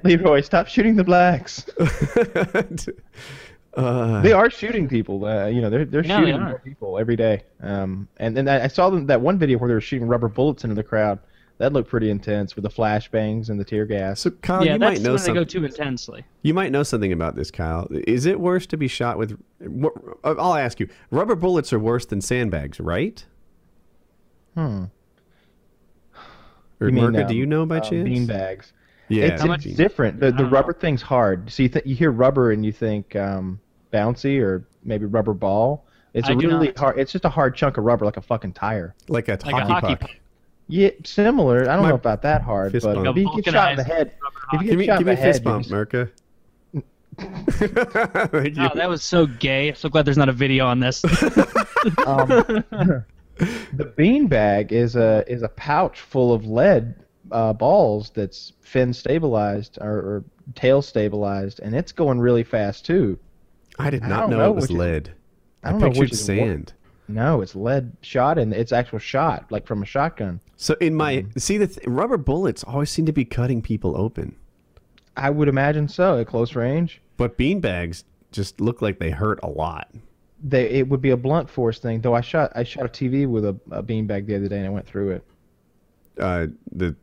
Leroy, stop shooting the blacks. uh, They are shooting people. Uh, you know, they're they're Yeah, they shooting are. more people every day. Um, and then I I saw them that one video where they were shooting rubber bullets into the crowd. That looked pretty intense with the flashbangs and the tear gas. so Kyle, yeah, you that's might know when they go something. too intensely. You might know something about this, Kyle. Is it worse to be shot with? I'll ask you. Rubber bullets are worse than sandbags, right? Hmm. Or You mean, Marka, do um, you know by um, chance? Bean bags. Yeah, it's, bean- it's different. The, the rubber know. thing's hard. So you th- you hear rubber and you think um, bouncy or maybe rubber ball. It's I really not. hard. It's just a hard chunk of rubber, like a fucking tire. like a Like hockey, a hockey puck. puck. Yeah, similar. I don't My- know about that hard, but bump. if you get shot in the head, if hockey. you Give me, shot give in me the a fist head, bump, you're Merca. Thank you. Oh, that was so gay. I'm so glad there's not a video on this. um, the bean bag is a is a pouch full of lead uh, balls that's fin stabilized or, or tail stabilized, and it's going really fast too. I did not don't know, know it was which is- lead. I I, don't know pictured which is wor- sand. No, it's lead shot, and it's actual shot, like from a shotgun. So in my Mm-hmm. see the th- rubber bullets always seem to be cutting people open, I would imagine so at close range. but bean bags just look like they hurt a lot. They it would be a blunt force thing. Though I shot I shot a TV with a, a bean bag the other day and I went through it. Uh, the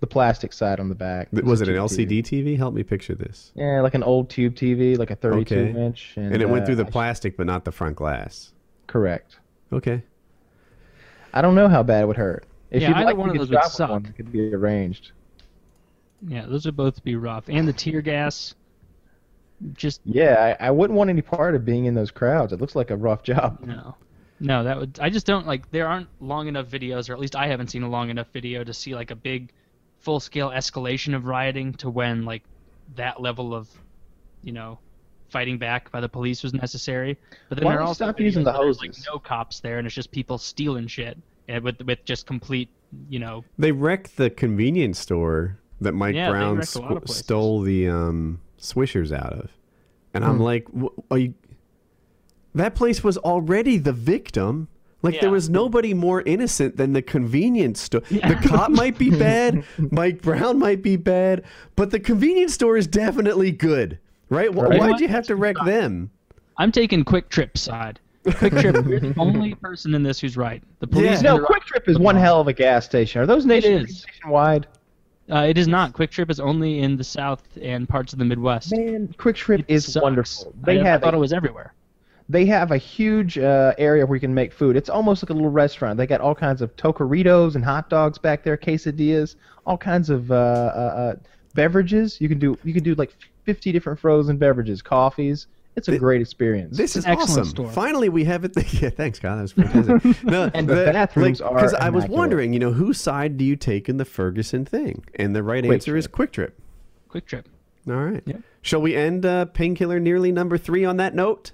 The plastic side on the back. was it an LCD TV? Help me picture this. Yeah, like an old tube TV, like a 32 Okay. inch. And, And it went uh, through the I sh- plastic, but not the front glass. Correct. Okay. I don't know how bad it would hurt. If Yeah, you'd either like one to of get those would suck. one, it could be arranged. yeah, those would both be rough. And the tear gas. Just Yeah, I, I wouldn't want any part of being in those crowds. It looks like a rough job. no. No, that would I just don't like there aren't long enough videos or at least I haven't seen a long enough video to see like a big full scale escalation of rioting to when like that level of you know fighting back by the police was necessary. But then Why there are don't also stop using the where there's, like no cops there and it's just people stealing shit and with with just complete you know They wrecked the convenience store that Mike Yeah, Brown wrecked a lot of squ- stole the um, Swishers out of, and Hmm. I'm like, "Wh- are you? That place was already the victim. Like there was nobody more innocent than the convenience store. The cop might be bad, Mike Brown might be bad, but the convenience store is definitely good, right? Right. Why'd you have to wreck them? I'm taking QuikTrip side. QuikTrip, you're the only person in this who's right. The police. Yeah. No. Quick Trip is one hell of a gas station. Are those nation, nationwide? Uh, it is not. QuikTrip is only in the South and parts of the Midwest. Man, QuikTrip It is sucks. wonderful. They I, have I thought a, it was everywhere. they have a huge uh, area where you can make food. It's almost like a little restaurant. They got all kinds of tocaritos and hot dogs back there, quesadillas, all kinds of uh, uh, uh, beverages. You can do you can do like 50 different frozen beverages, coffees. It's a great experience. This is awesome. store. Finally, we have it. yeah, thanks, Kyle. That was fantastic. No, And the bathrooms are Because I was wondering, you know, whose side do you take in the Ferguson thing? And the right Quick answer is QuikTrip. Quick Trip. All right. Yeah. Shall we end uh, Painkiller Already number three on that note?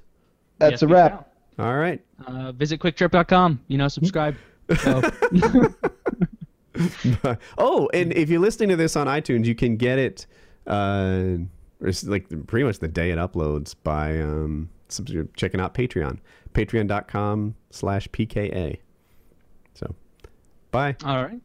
That's Yes, a wrap. All right. Uh, visit QuikTrip.com. You know, subscribe. So, oh, and if you're listening to this on iTunes, you can get it. Uh, it's like pretty much the day it uploads by um, checking out Patreon, patreon.com slash pka. So, bye. all right.